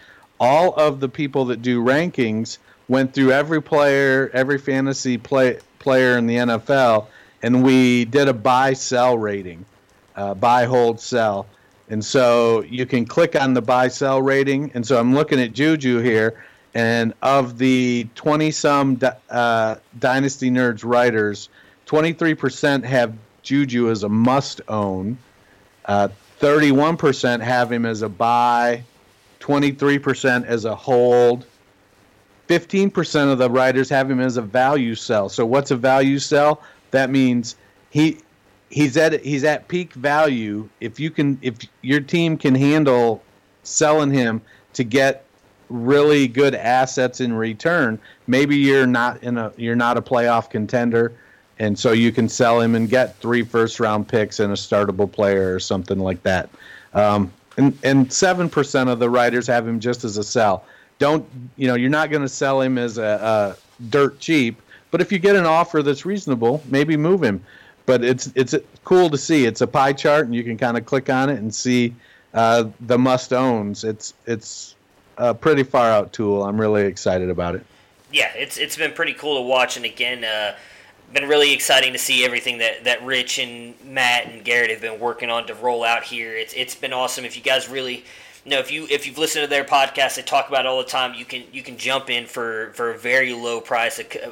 all of the people that do rankings went through every player, every fantasy play, player in the NFL, and we did a buy sell rating, uh, buy hold sell, and so you can click on the buy sell rating. And so I'm looking at Juju here, and of the 20 some uh, Dynasty Nerds writers, 23% have Juju as a must own. Uh, 31% have him as a buy, 23% as a hold. 15% of the writers have him as a value sell. So what's a value sell? That means he he's at he's at peak value. If you can if your team can handle selling him to get really good assets in return, maybe you're not in a you're not a playoff contender and so you can sell him and get three first round picks and a startable player or something like that. Um, and and seven percent of the writers have him just as a sell. Don't you know? You're not going to sell him as a, a, dirt cheap, but if you get an offer that's reasonable, maybe move him. But it's it's cool to see. It's a pie chart, and you can kind of click on it and see uh, the must owns. It's it's a pretty far out tool. I'm really excited about it. Yeah, it's it's been pretty cool to watch, and again. Uh, been really exciting to see everything that, that Rich and Matt and Garrett have been working on to roll out here. It's it's been awesome. If you guys really you know, if you if you've listened to their podcast, they talk about it all the time. You can you can jump in for, for a very low price. A, a,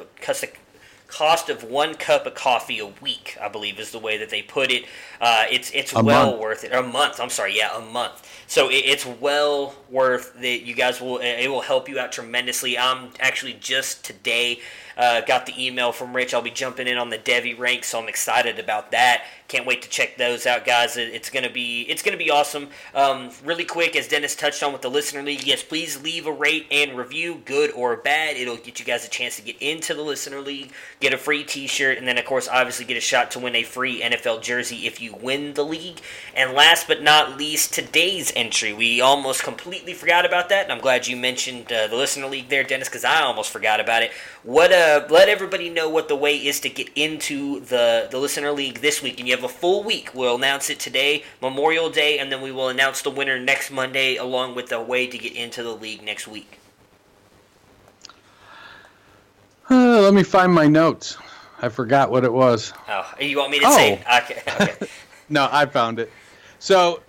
cost of one cup of coffee a week, I believe, is the way that they put it. Uh, it's it's a well month. worth it. a month. I'm sorry, yeah, a month. So it, it's well worth that. You guys will it will help you out tremendously. I'm actually just today uh, got the email from Rich. I'll be jumping in on the Devy rank, so I'm excited about that. Can't wait to check those out, guys. It's gonna be it's gonna be awesome. Um, really quick, as Dennis touched on with the listener league, yes, please leave a rate and review, good or bad. It'll get you guys a chance to get into the listener league, get a free T-shirt, and then of course, obviously, get a shot to win a free NFL jersey if you win the league. And last but not least, today's entry. We almost completely forgot about that, and I'm glad you mentioned uh, the listener league there, Dennis, because I almost forgot about it. What let everybody know what the way is to get into the the listener league this week, and you have a full week. We'll announce it today, Memorial Day, and then we will announce the winner next Monday, along with the way to get into the league next week. Uh, let me find my notes. I forgot what it was. Oh, you want me to oh. say? Okay. okay. no, I found it. So,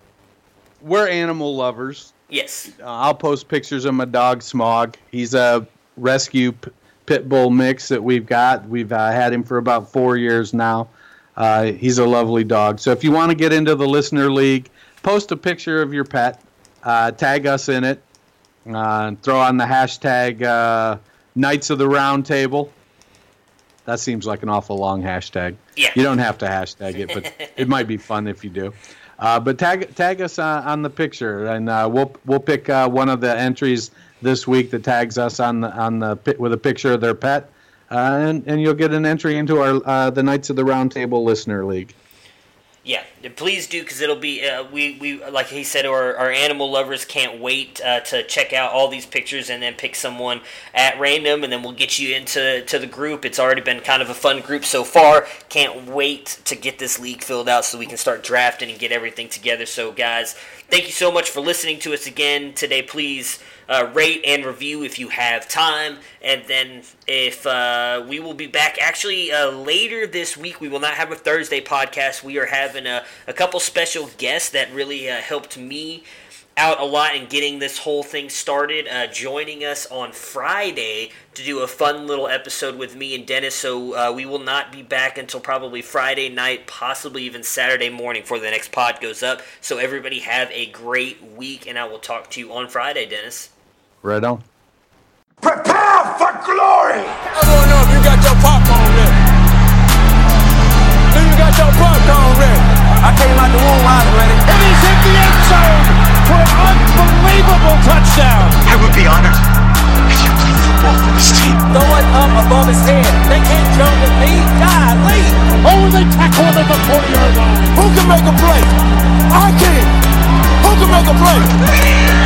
we're animal lovers. Yes. Uh, I'll post pictures of my dog Smog. He's a rescue p- pit bull mix that we've got. We've uh, had him for about four years now. Uh, he's a lovely dog. So if you want to get into the listener league, post a picture of your pet, uh, tag us in it, uh, throw on the hashtag uh, Knights of the Round Table. That seems like an awful long hashtag. Yeah. You don't have to hashtag it, but it might be fun if you do. Uh, but tag tag us uh, on the picture, and uh, we'll we'll pick uh, one of the entries this week that tags us on the on the with a picture of their pet, uh, and and you'll get an entry into our uh, the Knights of the Roundtable listener league. Yeah, please do because it'll be uh, we we like he said our, our animal lovers can't wait uh, to check out all these pictures and then pick someone at random and then we'll get you into to the group. It's already been kind of a fun group so far. Can't wait to get this league filled out so we can start drafting and get everything together. So guys, thank you so much for listening to us again today. Please uh, rate and review if you have time. And then if uh, we will be back actually uh, later this week, we will not have a Thursday podcast. We are having a, a couple special guests that really uh, helped me out a lot in getting this whole thing started. Uh, joining us on Friday to do a fun little episode with me and Dennis. So uh, we will not be back until probably Friday night, possibly even Saturday morning before the next pod goes up. So everybody have a great week, and I will talk to you on Friday, Dennis. Right on. Prepare for glory! Everyone up, you got your popcorn ready. Do you got your popcorn ready? I came out the womb, I ready. And he's hit the end zone for an unbelievable touchdown. I would be honored if you played football for this team. Throw it up above his head. They can't jump with me. God, Lee. Only they tackle him at the 40-yard line. Who can make a play? I can. Who can make a play?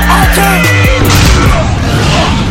I can. あっ!